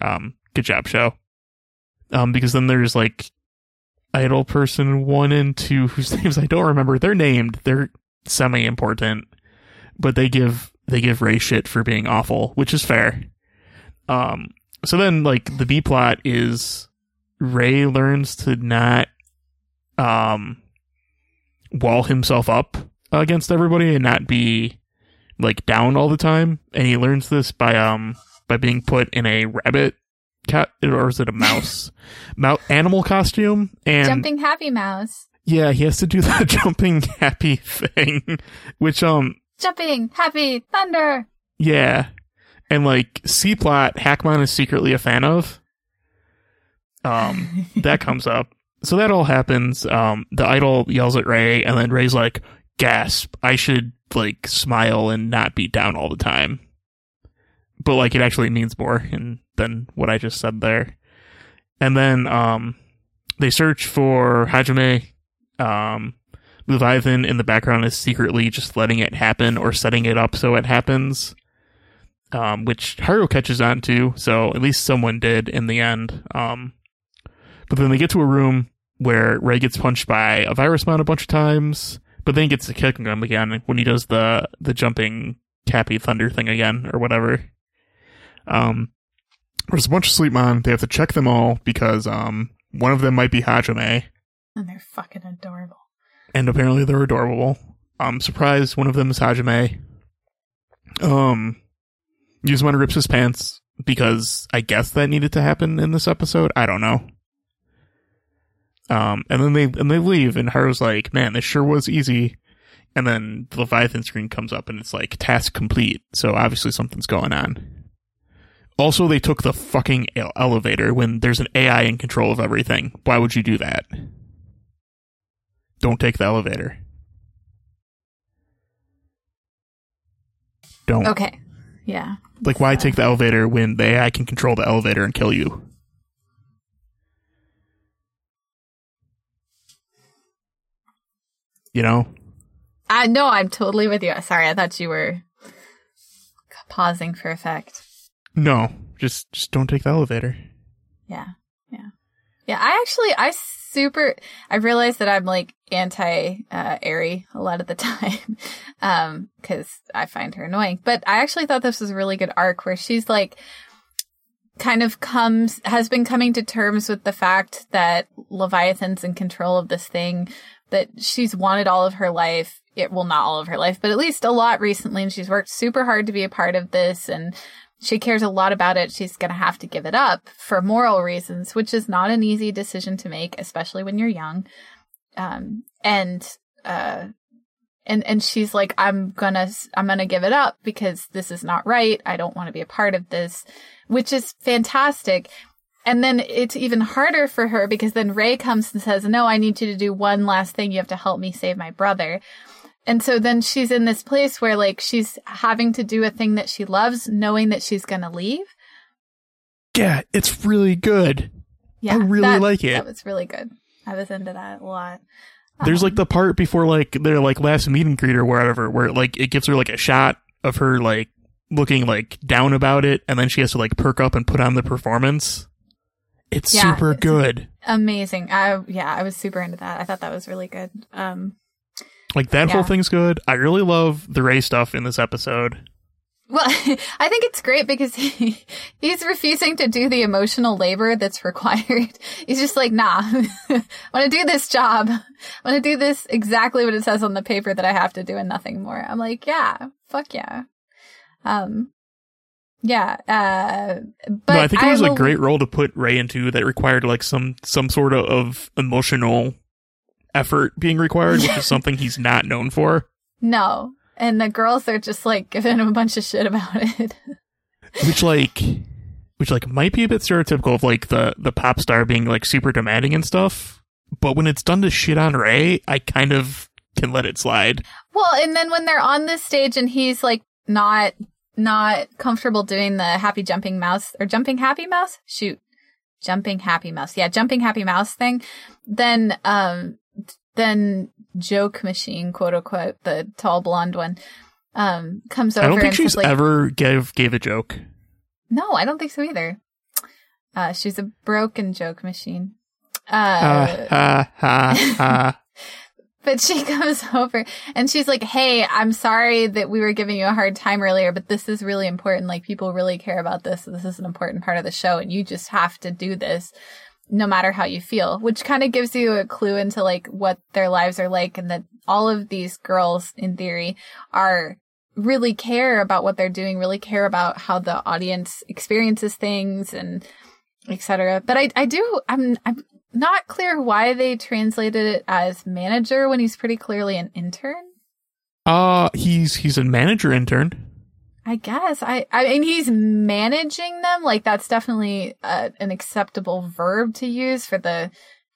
S2: Um, good job, show. Um, because then there's like idol person one and two whose names I don't remember. They're named. They're semi important, but they give they give Ray shit for being awful, which is fair. Um, so then like the B plot is Ray learns to not um wall himself up against everybody and not be like down all the time, and he learns this by um by being put in a rabbit cat or is it a mouse Mou- animal costume and
S1: Jumping Happy Mouse.
S2: yeah, he has to do that jumping happy thing, which um
S1: Jumping Happy Thunder.
S2: yeah, and like C plot Hackmon is secretly a fan of. Um, that comes up. So that all happens. Um, the idol yells at Ray, and then Ray's like, "Gasp! I should like smile and not be down all the time." But like, it actually means more in, than what I just said there. And then um, they search for Hajime. Um, Leviathan in the background is secretly just letting it happen or setting it up so it happens. Um, which Haru catches on to, so at least someone did in the end. Um, but then they get to a room where Ray gets punched by a virus mon a bunch of times, but then he gets to kicking him again when he does the the jumping Cappy Thunder thing again or whatever. Um, there's a bunch of sleep mon. They have to check them all because um one of them might be Hajime,
S1: And they're fucking adorable.
S2: And apparently they're adorable. I'm surprised one of them is Hajime. Um, Musimon rips his pants because I guess that needed to happen in this episode. I don't know. Um, and then they and they leave, and Haru's like, "Man, this sure was easy." And then the Leviathan screen comes up, and it's like task complete. So obviously something's going on. Also, they took the fucking elevator when there's an AI in control of everything. Why would you do that? Don't take the elevator. Don't.
S1: Okay. Yeah.
S2: Like, why take the elevator when the AI can control the elevator and kill you? You know?
S1: I no, I'm totally with you. Sorry, I thought you were pausing for effect.
S2: No, just just don't take the elevator.
S1: Yeah. Yeah. Yeah, I actually I super I realized that I'm like anti uh Airy a lot of the time. um cuz I find her annoying. But I actually thought this was a really good arc where she's like kind of comes has been coming to terms with the fact that Leviathan's in control of this thing that she's wanted all of her life. It will not all of her life, but at least a lot recently, and she's worked super hard to be a part of this and she cares a lot about it. She's going to have to give it up for moral reasons, which is not an easy decision to make, especially when you're young. Um, and, uh, and, and she's like, I'm gonna, I'm gonna give it up because this is not right. I don't want to be a part of this, which is fantastic. And then it's even harder for her because then Ray comes and says, no, I need you to do one last thing. You have to help me save my brother. And so then she's in this place where like she's having to do a thing that she loves, knowing that she's going to leave.
S2: Yeah, it's really good.
S1: Yeah.
S2: I really
S1: that-
S2: like it.
S1: That was really good. I was into that a lot.
S2: There's
S1: Um,
S2: like the part before like their like last meet and greet or wherever where like it gives her like a shot of her like looking like down about it and then she has to like perk up and put on the performance. It's
S1: Yeah,
S2: super
S1: it's-
S2: good.
S1: amazing. I yeah, I was super into that. I thought that was really good. Um
S2: Like that
S1: Yeah.
S2: whole thing's good. I really love the Ray stuff in this episode.
S1: well, I think it's great because he he's refusing to do the emotional labor that's required. He's just like, nah, I want to do this job. I want to do this exactly what it says on the paper that I have to do and nothing more. I'm like, yeah, fuck yeah. Um, yeah. Uh, but
S2: no, I think it was
S1: will-
S2: a great role to put Ray into that required like some some sort of, of emotional effort being required, which is something he's not known for.
S1: No. And the girls are just like giving him a bunch of shit about it.
S2: Which like which like might be a bit stereotypical of like the the pop star being like super demanding and stuff. But when it's done to shit on Ray, I kind of can let it slide.
S1: well, and then when they're on this stage and he's like not not comfortable doing the happy jumping mouse or jumping happy mouse? Shoot. Jumping happy mouse. Yeah, jumping happy mouse thing. Then um then joke machine, quote unquote, the tall blonde one, um, comes over
S2: I don't think she's
S1: like
S2: ever gave gave a joke.
S1: No, I don't think so either. Uh she's a broken joke machine. Uh
S2: ha ha.
S1: But she comes over and she's like, Hey, I'm sorry that we were giving you a hard time earlier, but this is really important. Like people really care about this. This is an important part of the show and you just have to do this no matter how you feel, which kind of gives you a clue into like what their lives are like and that all of these girls in theory are really care about what they're doing, really care about how the audience experiences things and etc. But I, I do, I'm, I'm not clear why they translated it as manager when he's pretty clearly an intern.
S2: Uh he's he's a manager intern.
S1: I guess I I mean he's managing them like that's definitely uh, an acceptable verb to use for the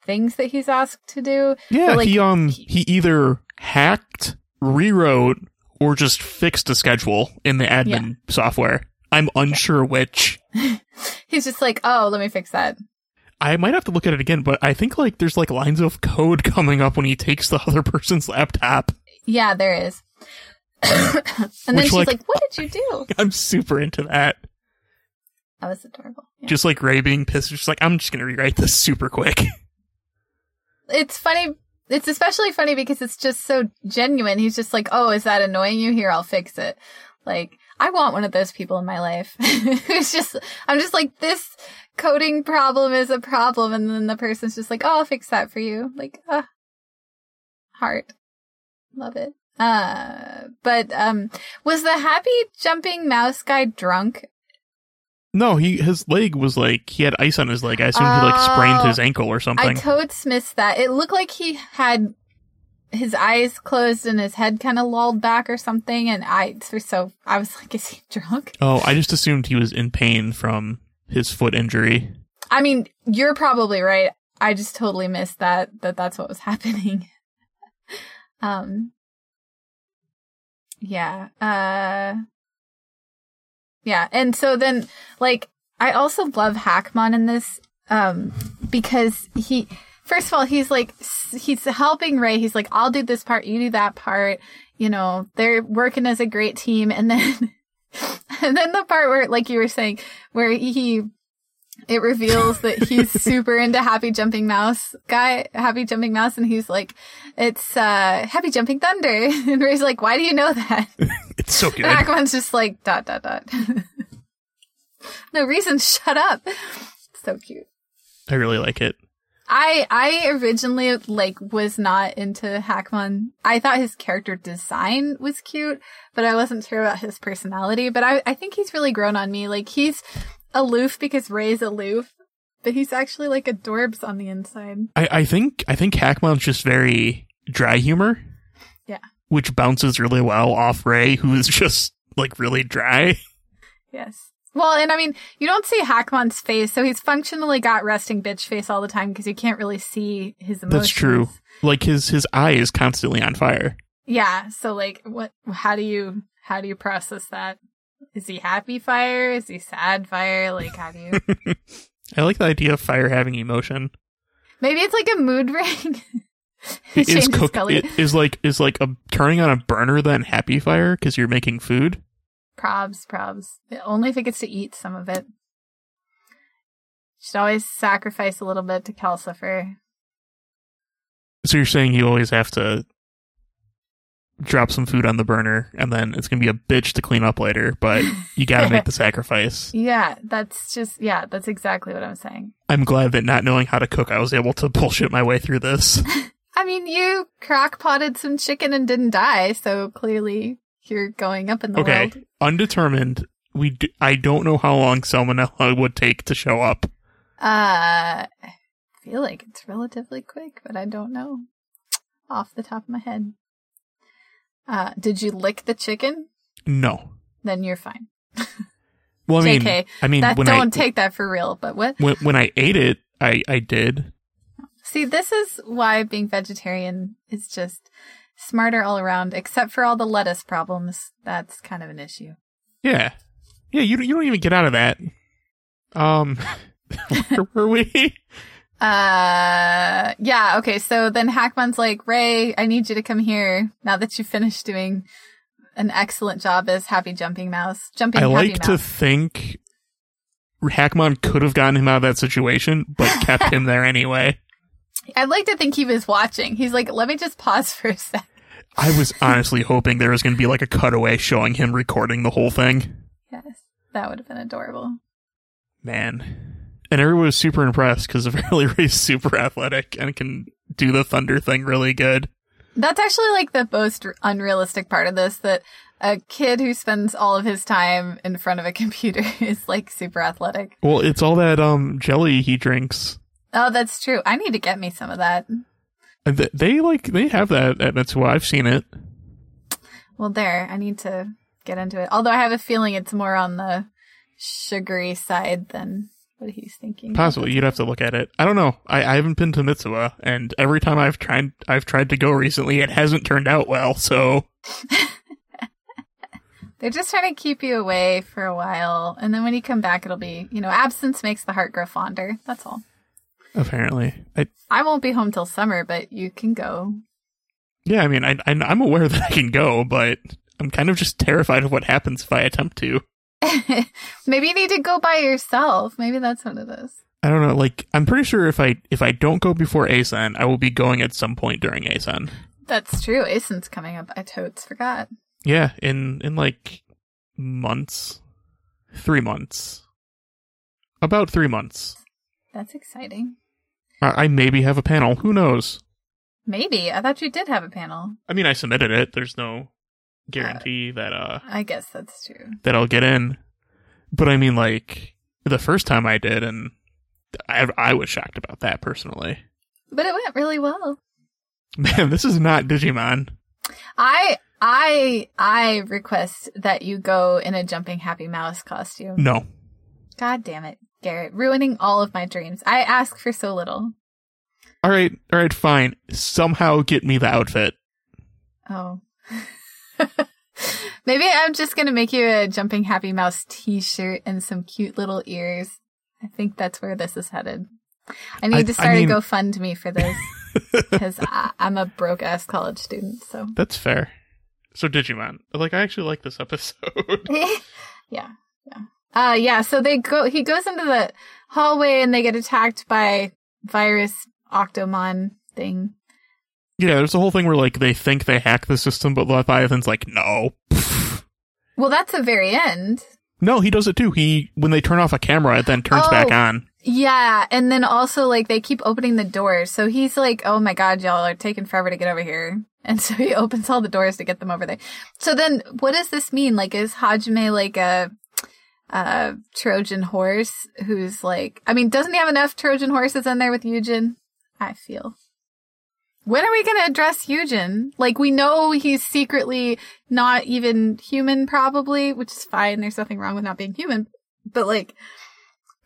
S1: things that he's asked to do.
S2: Yeah,
S1: like,
S2: he um
S1: he-
S2: he either hacked, rewrote, or just fixed a schedule in the admin software. I'm unsure which.
S1: He's just like, "Oh, let me fix that."
S2: I might have to look at it again, but I think like there's like lines of code coming up when he takes the other person's laptop.
S1: Yeah, there is. and then
S2: Which,
S1: she's
S2: like-
S1: like, "What did you do?"
S2: I'm super into that.
S1: That was adorable. Yeah.
S2: Just like Ray being pissed, just like I'm just gonna rewrite this super quick.
S1: It's funny. It's especially funny because it's just so genuine. He's just like, "Oh, is that annoying you? Here, I'll fix it." Like, I want one of those people in my life. it's just, I'm just like, this coding problem is a problem, and then the person's just like, "Oh, I'll fix that for you." Like, ah, heart, love it. Uh, but um, was the happy jumping mouse guy drunk?
S2: no, he his leg was like he had ice on his leg. I assumed he like sprained
S1: Oh,
S2: his ankle or something.
S1: I totes missed that. It looked like he had his eyes closed and his head kind of lolled back or something. And I, so I was like, is he drunk?
S2: oh, I just assumed he was in pain from his foot injury.
S1: I mean, you're probably right. I just totally missed that, that that's what was happening. um, yeah. Uh, yeah. And so then, like, I also love Hackmon in this, um, because he, first of all, he's like, he's helping Ray. He's like, I'll do this part, you do that part. You know, they're working as a great team. And then, and then the part where, like you were saying, where he, it reveals that he's super into Happy Jumping Mouse guy, Happy Jumping Mouse, and he's like, it's, uh, Happy Jumping Thunder. And Ray's like, why do you know that?
S2: It's so good.
S1: And Hackmon's just like, dot, dot, dot. no reason. Shut up. So cute.
S2: I really like it.
S1: I I originally like was not into Hackmon. I thought his character design was cute, but I wasn't sure about his personality. But I I think he's really grown on me. Like he's aloof because Ray's aloof, but he's actually like adorbs on the inside.
S2: I, I think I think Hackmon's just very dry humor.
S1: Yeah.
S2: Which bounces really well off Ray, who is just like really dry.
S1: Yes. Well, and I mean, you don't see Hackmon's face, so he's functionally got resting bitch face all the time because you can't really see his emotions.
S2: That's true. Like his his eye is constantly on fire.
S1: Yeah. So like, what? How do you how do you process that? Is he happy fire? Is he sad fire? Like, how do you?
S2: I like the idea of fire having emotion.
S1: Maybe it's like a mood ring.
S2: Is
S1: Changes
S2: cook
S1: color.
S2: it is like is like a turning on a burner then happy fire because you're making food.
S1: Probs, probs. Only if it gets to eat some of it. Should always sacrifice a little bit to Calcifer.
S2: So you're saying you always have to drop some food on the burner and then it's gonna be a bitch to clean up later, but you gotta make the sacrifice.
S1: Yeah, that's just yeah, that's exactly what I'm saying.
S2: I'm glad that not knowing how to cook, I was able to bullshit my way through this.
S1: I mean, you crock potted some chicken and didn't die, so clearly you're going up in the
S2: Okay,
S1: world.
S2: undetermined. We I don't know how long salmonella would take to show up.
S1: Uh, I feel like it's relatively quick, but I don't know off the top of my head. Uh, did you lick the chicken?
S2: No.
S1: Then you're fine.
S2: Well, I mean,
S1: JK,
S2: I mean,
S1: that don't
S2: I
S1: take that for real. But what?
S2: when, when I ate it, I I did.
S1: See, this is why being vegetarian is just smarter all around. Except for all the lettuce problems, that's kind of an issue.
S2: Yeah, yeah. You you don't even get out of that. Um, where were we?
S1: Uh, yeah, okay. So then Hackmon's like, Ray, I need you to come here now that you finished doing an excellent job as Happy Jumping Mouse. Jumping
S2: I
S1: Happy
S2: like to think Hackmon could have gotten him out of that situation, but kept him there anyway.
S1: I'd like to think he was watching. He's like, let me just pause for a sec.
S2: I was honestly hoping there was going to be like a cutaway showing him recording the whole thing.
S1: Yes, that would have been adorable.
S2: Man. And everyone was super impressed because apparently Ray's super athletic and can do the thunder thing really good.
S1: That's actually like the most unrealistic part of this that a kid who spends all of his time in front of a computer is like super athletic.
S2: Well, it's all that um jelly he drinks.
S1: Oh, that's true. I need to get me some of that.
S2: Th- They like they have that at Mitsuwa. I've seen it.
S1: Well, there. I need to get into it. Although I have a feeling it's more on the sugary side than what he's thinking.
S2: Possibly, you'd have to look at it. I don't know. I, I haven't been to Mitsuwa, and every time I've tried, I've tried to go recently, it hasn't turned out well. So
S1: They're just trying to keep you away for a while, and then when you come back, it'll be you know absence makes the heart grow fonder. That's all.
S2: apparently, I
S1: I won't be home till summer, but you can go.
S2: yeah. I mean, I, I I'm aware that I can go, but I'm kind of just terrified of what happens if I attempt to.
S1: Maybe you need to go by yourself. Maybe that's what it is.
S2: I don't know. Like, I'm pretty sure if I if I don't go before ASEN, I will be going at some point during ASEN.
S1: That's true. Asen's coming up. I totes forgot.
S2: Yeah, in in like months, three months, about three months.
S1: That's exciting.
S2: I, I maybe have a panel. Who knows?
S1: Maybe. I thought you did have a panel.
S2: I mean, I submitted it. There's no guarantee that uh
S1: I guess that's true.
S2: that I'll get in. But I mean, like the first time I did, and I I was shocked about that personally.
S1: But it went really well.
S2: Man, this is not Digimon.
S1: I I I request that you go in a jumping happy mouse costume.
S2: No,
S1: God damn it, Garrett, ruining all of my dreams. I ask for so little.
S2: all right, all right, fine. Somehow get me the outfit.
S1: Oh. Maybe I'm just gonna make you a jumping happy mouse t-shirt and some cute little ears. I think that's where this is headed. I need
S2: I-
S1: to
S2: I
S1: start
S2: mean-
S1: a GoFundMe for this because I'm a broke ass college student. So
S2: That's fair. So Digimon, like I actually like this episode.
S1: yeah, yeah, uh, yeah. So they go. He goes into the hallway and they get attacked by virus Octomon thing.
S2: Yeah, there's a whole thing where like they think they hack the system, but Leviathan's like, no.
S1: Well, that's the very end.
S2: No, he does it too. He when they turn off a camera, it then turns back
S1: Oh.
S2: on.
S1: Yeah, and then also like they keep opening the doors. So he's like, "Oh my god, y'all are taking forever to get over here." And so he opens all the doors to get them over there. So then what does this mean? Like is Hajime like a a Trojan horse who's like I mean, doesn't he have enough Trojan horses in there with Eugen? I feel. When are we going to address Eugen? Like we know he's secretly not even human probably, which is fine. There's nothing wrong with not being human. But like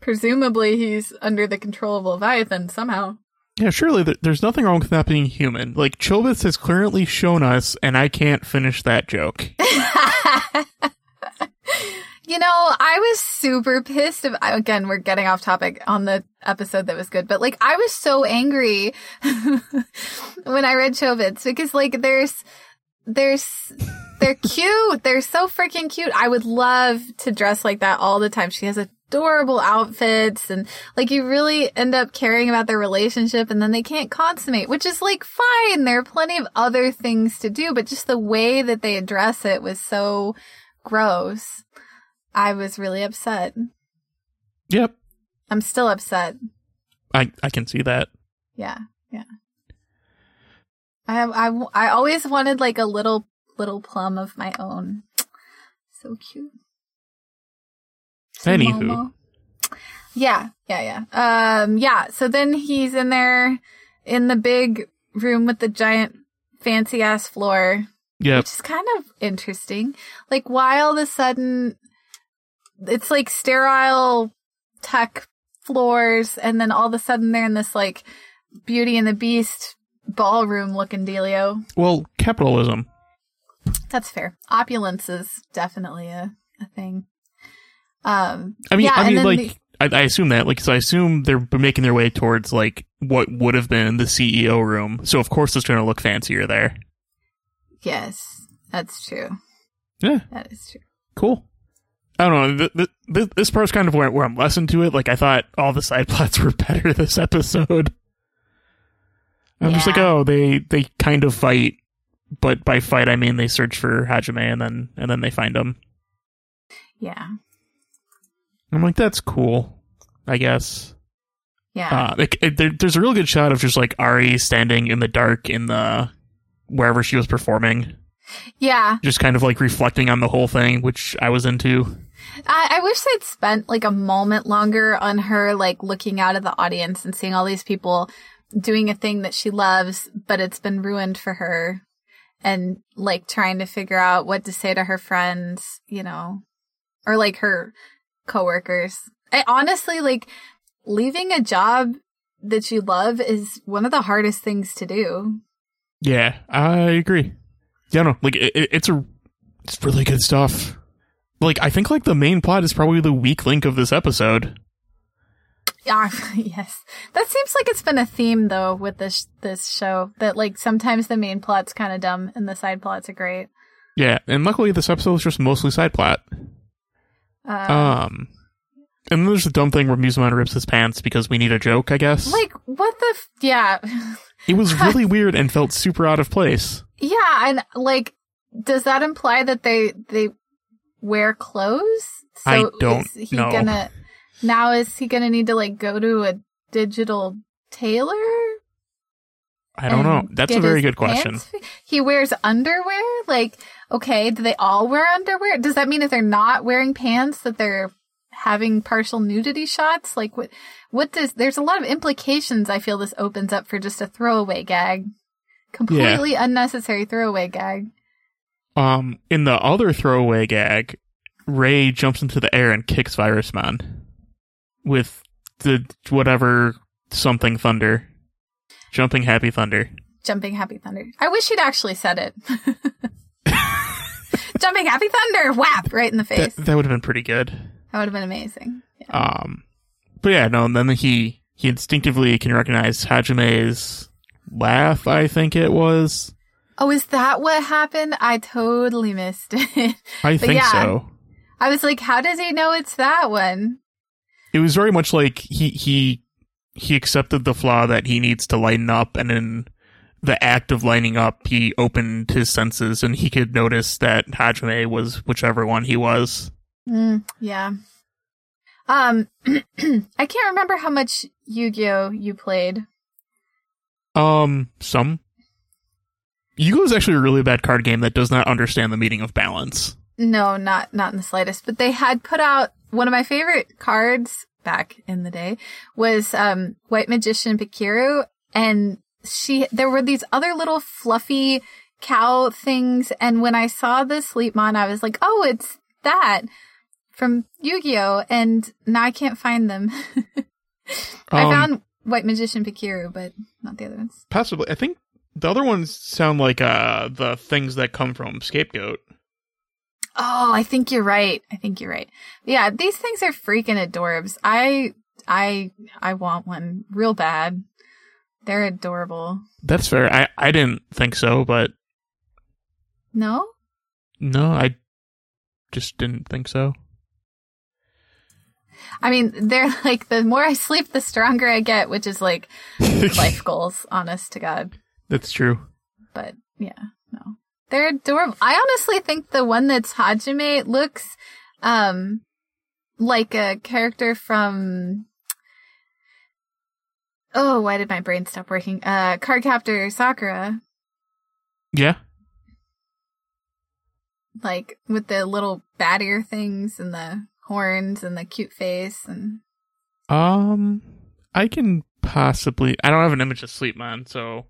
S1: presumably he's under the control of Leviathan somehow.
S2: Yeah, surely th- there's nothing wrong with not being human. Like Chobits has clearly shown us, and I can't finish that joke.
S1: You know, I was super pissed. Of, again, we're getting off topic on the episode that was good, but like, I was so angry when I read Chobits because like, there's, there's, they're cute. They're so freaking cute. I would love to dress like that all the time. She has adorable outfits and like you really end up caring about their relationship and then they can't consummate, which is like fine. There are plenty of other things to do, but just the way that they address it was so gross. I was really upset.
S2: Yep,
S1: I'm still upset.
S2: I I can see that.
S1: Yeah, yeah. I have, I, I always wanted like a little, little plum of my own. So cute. So
S2: Anywho.
S1: Momo. Yeah, yeah, yeah. Um, yeah. So then he's in there in the big room with the giant fancy ass floor,
S2: Yeah.
S1: which is kind of interesting. Like, why all of a sudden it's like sterile tech floors, and then all of a sudden they're in this like Beauty and the Beast ballroom looking dealio.
S2: Well, capitalism.
S1: That's fair. Opulence is definitely a, a thing. Um,
S2: I mean,
S1: yeah,
S2: I mean, like,
S1: the-
S2: I, I assume that, like, so I assume they're making their way towards like what would have been the CEO room. So of course it's going to look fancier there.
S1: yes, that's true.
S2: Yeah,
S1: That is true.
S2: cool. I don't know. Th- th- th- this part's kind of where, where I'm less into it. Like, I thought all the side plots were better this episode. I'm just like, oh, they they kind of fight, but by fight I mean they search for Hajime and then and then they find him.
S1: Yeah,
S2: I'm like, that's cool. I guess.
S1: yeah,
S2: Uh, like, it, there, there's a real good shot of just like Ari standing in the dark in the wherever she was performing,
S1: yeah.
S2: just kind of like reflecting on the whole thing, which I was into.
S1: I, I wish they'd spent like a moment longer on her, like looking out at the audience and seeing all these people doing a thing that she loves, but it's been ruined for her, and like trying to figure out what to say to her friends, you know, or like her coworkers. I honestly like leaving a job that you love is one of the hardest things to do.
S2: Yeah, I agree. Yeah, no, like it- it's a, it's really good stuff. Like I think like the main plot is probably the weak link of this episode.
S1: Yeah, yes. That seems like it's been a theme though with this this show that like sometimes the main plot's kind of dumb and the side plots are great.
S2: Yeah, and luckily this episode is just mostly side plot.
S1: Um,
S2: Um, and then there's the dumb thing where Musimon rips his pants because we need a joke. I guess
S1: like what the f- yeah.
S2: it was really weird and felt super out of place.
S1: yeah, and like does that imply that they they wear clothes?
S2: I don't
S1: is he
S2: know.
S1: gonna now is he gonna need to like go to a digital tailor?
S2: I don't know. That's a very good question.
S1: pants He wears underwear? Like, okay, do they all wear underwear? Does that mean if they're not wearing pants that they're having partial nudity shots? Like what what does there's a lot of implications I feel this opens up for just a throwaway gag. Completely unnecessary throwaway gag.
S2: Um, in the other throwaway gag, Ray jumps into the air and kicks Virus Man with the whatever something thunder, jumping happy thunder.
S1: Jumping Happy Thunder. I wish he'd actually said it. Jumping Happy Thunder! Whap! Right in the face.
S2: that would have been pretty good.
S1: That would have been amazing.
S2: Um, but yeah, no. And then he he instinctively can recognize Hajime's laugh. I think it was.
S1: Oh, is that what happened? I totally missed it.
S2: I think
S1: yeah.
S2: so.
S1: I was like, how does he know it's that one?
S2: It was very much like he he he accepted the flaw that he needs to lighten up, and in the act of lining up, he opened his senses and he could notice that Hajime was whichever one he was.
S1: Mm, yeah. Um, I can't remember how much Yu-Gi-Oh you played.
S2: Um, some. Yu-Gi-Oh is actually a really bad card game that does not understand the meaning of balance.
S1: No, not not in the slightest. But they had put out one of my favorite cards back in the day was um White Magician Pikeru, and she there were these other little fluffy cow things, and when I saw the Sleepmon, I was like, oh, it's that from Yu-Gi-Oh, and now I can't find them. I
S2: Um,
S1: found White Magician Pikeru, but not the other ones.
S2: Possibly. I think the other ones sound like uh the things that come from Scapegoat.
S1: Oh, I think you're right. I think you're right. Yeah, these things are freaking adorbs. I, I, I want one real bad. They're adorable.
S2: That's fair. I I didn't think so, but
S1: No?
S2: no, I just didn't think so.
S1: I mean, they're like, the more I sleep, the stronger I get, which is like life goals, honest to God.
S2: That's true.
S1: But yeah, no. They're adorable. I honestly think the one that's Hajime looks, um, like a character from, oh, why did my brain stop working? Uh, Cardcaptor Sakura.
S2: Yeah.
S1: like with the little bat ear things and the horns and the cute face and
S2: Um, I can possibly. I don't have an image of Sleepmon, so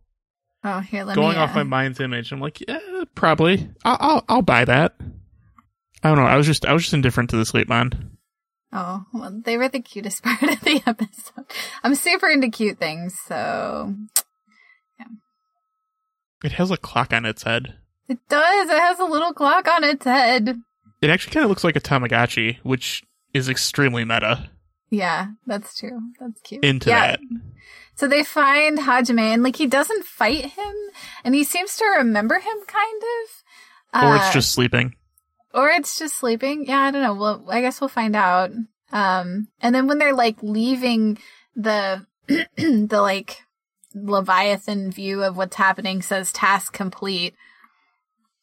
S1: oh here let
S2: going
S1: me
S2: off
S1: uh,
S2: my mind's image, I'm like, yeah, probably. I'll, I'll I'll buy that. I don't know. I was just I was just indifferent to the Sleepmon.
S1: oh well they were the cutest part of the episode i'm super into cute things so yeah.
S2: It has a clock on its head.
S1: it does it has a little clock on its head
S2: It actually kind of looks like a Tamagotchi, which is extremely meta.
S1: yeah that's true that's cute
S2: Into
S1: yeah.
S2: that.
S1: So they find hajime and like he doesn't fight him and he seems to remember him kind of
S2: Or
S1: Uh,
S2: it's just sleeping.
S1: or it's just sleeping. Yeah, I don't know. Well, I guess we'll find out. Um, and then when they're like leaving the the like Leviathan view of what's happening says task complete.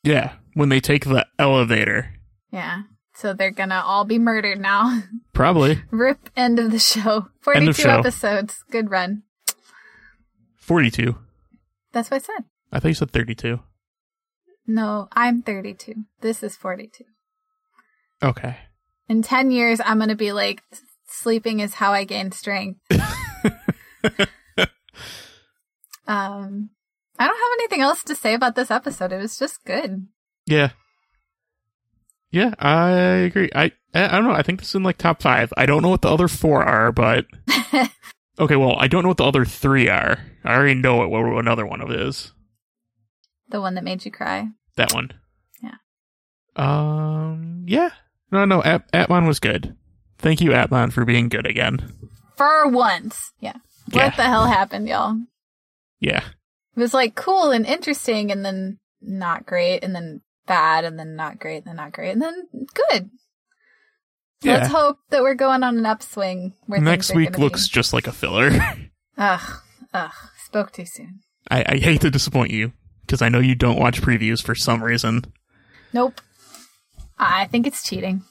S2: Yeah. When they take the elevator.
S1: Yeah. So they're gonna all be murdered now.
S2: Probably.
S1: Rip end of the show.
S2: Forty-two show.
S1: episodes. Good run.
S2: 42.
S1: That's what I said.
S2: I thought you said 32.
S1: No, I'm thirty two. This is forty two.
S2: Okay.
S1: In ten years I'm gonna be like sleeping is how I gain strength. Um, I don't have anything else to say about this episode. It was just good.
S2: Yeah. Yeah, I agree. I I don't know. I think this is in like top five. I don't know what the other four are, but okay. Well, I don't know what the other three are. I already know what, what another one of it is.
S1: the one that made you cry.
S2: That one.
S1: Yeah.
S2: Um. Yeah. No. No. At- Appmon was good. Thank you, Appmon, for being good again.
S1: For once. Yeah.
S2: Yeah.
S1: What the hell happened, y'all?
S2: Yeah.
S1: It was like cool and interesting and then not great and then bad and then not great and then not great and then good.
S2: Yeah.
S1: Let's hope that we're going on an upswing. Where
S2: Next week looks just like a filler.
S1: Ugh. Ugh. Spoke too soon.
S2: I, I hate to disappoint you because I know you don't watch previews for some reason.
S1: Nope. I think it's cheating.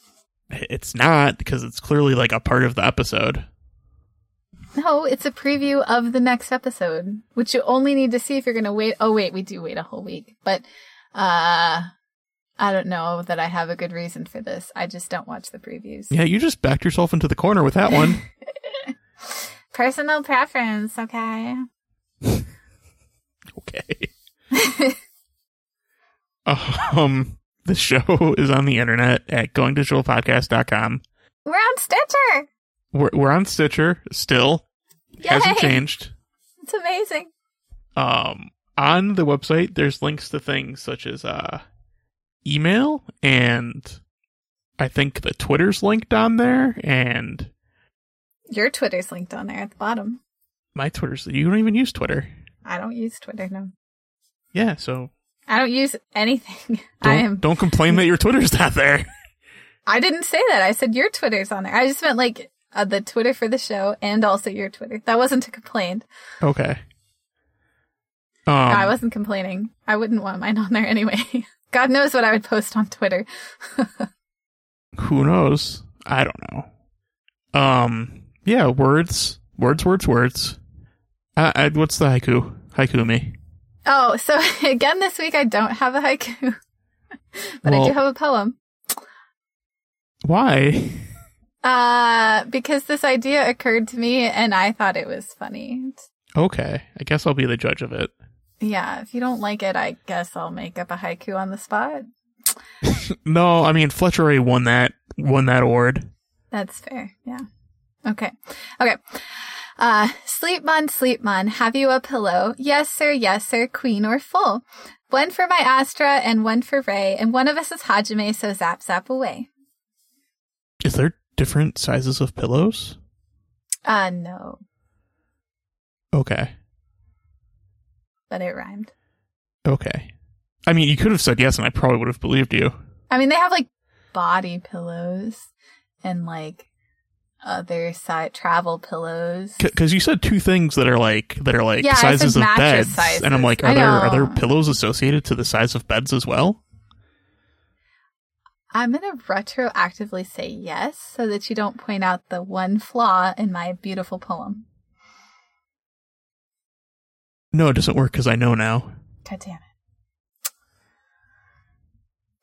S2: It's not because it's clearly like a part of the episode.
S1: No, it's a preview of the next episode, which you only need to see if you're going to wait. Oh, wait, we do wait a whole week. But, uh, I don't know that I have a good reason for this. I just don't watch the previews.
S2: Yeah, you just backed yourself into the corner with that one.
S1: Personal preference, okay?
S2: okay. um, the show is on the internet at goingdigitalpodcast.com.
S1: We're on Stitcher!
S2: We're, we're on Stitcher still. Hasn't changed.
S1: It's amazing.
S2: Um, on the website, there's links to things such as uh, email and I think the Twitter's linked on there and
S1: Your Twitter's linked on there at the bottom.
S2: My Twitter's. You don't even use Twitter.
S1: I don't use Twitter, no.
S2: Yeah, so
S1: I don't use anything.
S2: don't,
S1: I am.
S2: don't complain that your Twitter's not there.
S1: I didn't say that. I said your Twitter's on there. I just meant like uh, the Twitter for the show and also your Twitter. That wasn't a complaint.
S2: Okay. Um,
S1: No, I wasn't complaining. I wouldn't want mine on there anyway. God knows what I would post on Twitter.
S2: Who knows? I don't know. Um, yeah, words, words, words, words. Uh, I, what's the haiku? Haiku me.
S1: Oh, so again this week I don't have a haiku, but I do have a poem.
S2: Why?
S1: Uh, because this idea occurred to me and I thought it was funny.
S2: Okay, I guess I'll be the judge of it.
S1: Yeah, if you don't like it, I guess I'll make up a haiku on the spot.
S2: No, I mean Fletcher already won that won that award.
S1: That's fair. Yeah. Okay. Okay. Uh, Sleepmon, sleep mon, have you a pillow? Yes, sir, yes, sir, queen or full. One for my Astra and one for Ray, and one of us is Hajime, so zap zap away.
S2: Is there different sizes of pillows?
S1: Uh, no,
S2: Okay.
S1: but it rhymed.
S2: Okay. I mean, you could have said yes, and I probably would have believed you.
S1: I mean, they have like body pillows and like other side travel pillows.
S2: Because you said two things that are like that are like
S1: Yeah,
S2: sizes of beds, and I'm like, are there are there pillows associated to the size of beds as well?
S1: I'm gonna retroactively say yes so that you don't point out the one flaw in my beautiful poem.
S2: No, it doesn't work because I know now.
S1: God damn it.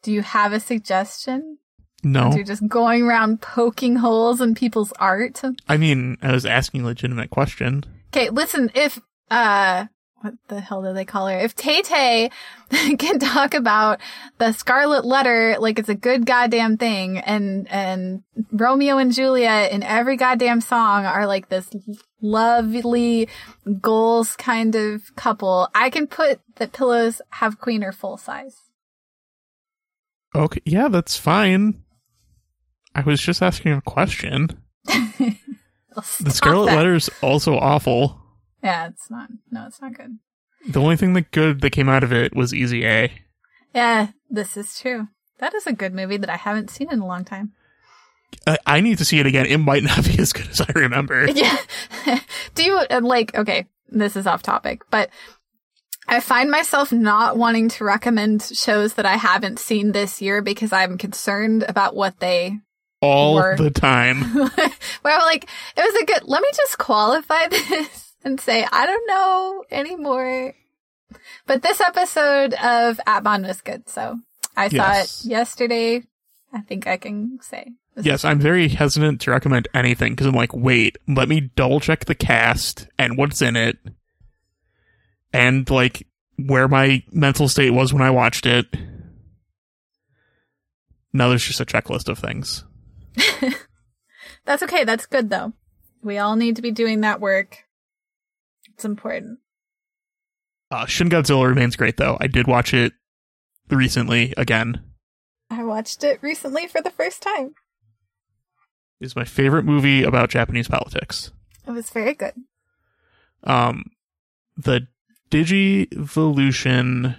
S1: Do you have a suggestion?
S2: No,
S1: You're just going around poking holes in people's art.
S2: I mean, I was asking a legitimate question.
S1: Okay, listen, if uh what the hell do they call her? If Tay Tay can talk about the Scarlet Letter like it's a good goddamn thing, and and Romeo and Juliet in every goddamn song are like this lovely goals kind of couple, I can put that pillows have queen or full size.
S2: Okay, yeah, that's fine. I was just asking a question. The Scarlet
S1: that.
S2: is also awful.
S1: Yeah, it's not. No, it's not good.
S2: The only thing that good that came out of it was Easy A.
S1: Yeah, this is true. That is a good movie that I haven't seen in a long time.
S2: I, I need to see it again. It might not be as good as I remember.
S1: Yeah. Do you uh, like, okay, this is off topic, but I find myself not wanting to recommend shows that I haven't seen this year because I'm concerned about what they,
S2: All
S1: Or-
S2: the time.
S1: where like, it was a good, let me just qualify this and say, I don't know anymore. But this episode of Appmon was good, so I saw it yesterday. I think I can say.
S2: Yes, I'm very hesitant to recommend anything because I'm like, wait, let me double check the cast and what's in it, and like where my mental state was when I watched it. Now there's just a checklist of things.
S1: That's okay. That's good though. We all need to be doing that work. It's important.
S2: Uh, Shin Godzilla remains great though. I did watch it recently again.
S1: I watched it recently for the first time.
S2: It's my favorite movie about Japanese politics.
S1: It was very good.
S2: Um, the Digivolution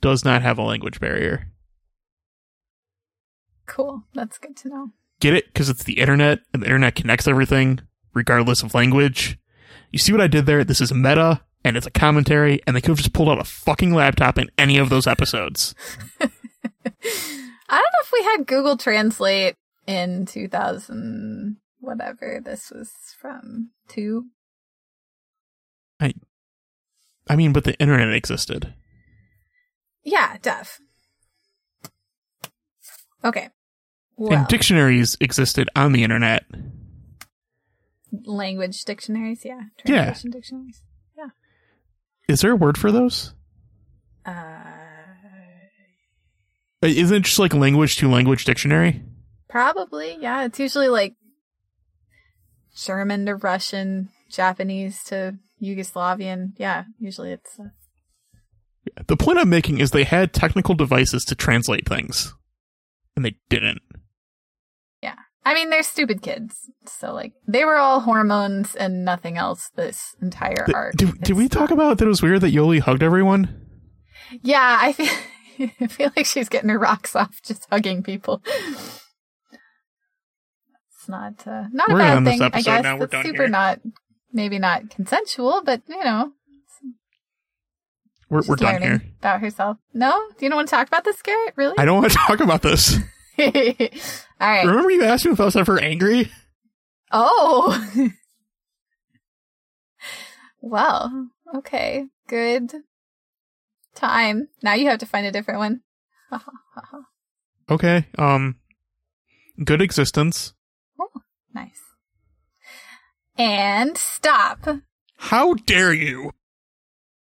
S2: does not have a language barrier.
S1: Cool. That's good to know.
S2: Get it? Because it's the internet, and the internet connects everything, regardless of language. You see what I did there? This is meta, and it's a commentary, and they could have just pulled out a fucking laptop in any of those episodes.
S1: I don't know if we had Google Translate in 2000, whatever this was from, two.
S2: I I mean, but the internet existed.
S1: Yeah, def. Okay. Well,
S2: And dictionaries existed on the internet.
S1: language dictionaries, yeah.
S2: Yeah.
S1: Translation dictionaries.
S2: Is there a word for those?
S1: Uh,
S2: Uh, Isn't it just like language to language dictionary?
S1: Probably, yeah. It's usually like German to Russian, Japanese to Yugoslavian. Yeah, usually it's. Uh,
S2: The point I'm making is they had technical devices to translate things, and they didn't.
S1: I mean, they're stupid kids, so like they were all hormones and nothing else. This entire
S2: Th-
S1: arc.
S2: Did, did we talk about that it was weird that Yolei hugged everyone?
S1: Yeah, I feel. I feel like she's getting her rocks off just hugging people. It's not uh, not
S2: We're
S1: a bad thing. I guess
S2: now,
S1: it's super
S2: here.
S1: not maybe not consensual, but you know,
S2: We're, we're done here.
S1: about herself. No, do you don't want to talk about this, Garrett? Really?
S2: I don't want to talk about this.
S1: All right.
S2: Remember you asked me if I was ever angry?
S1: Oh. well, okay. Good time. Now you have to find a different one.
S2: Okay. Um. Good existence.
S1: nice. And stop.
S2: How dare you?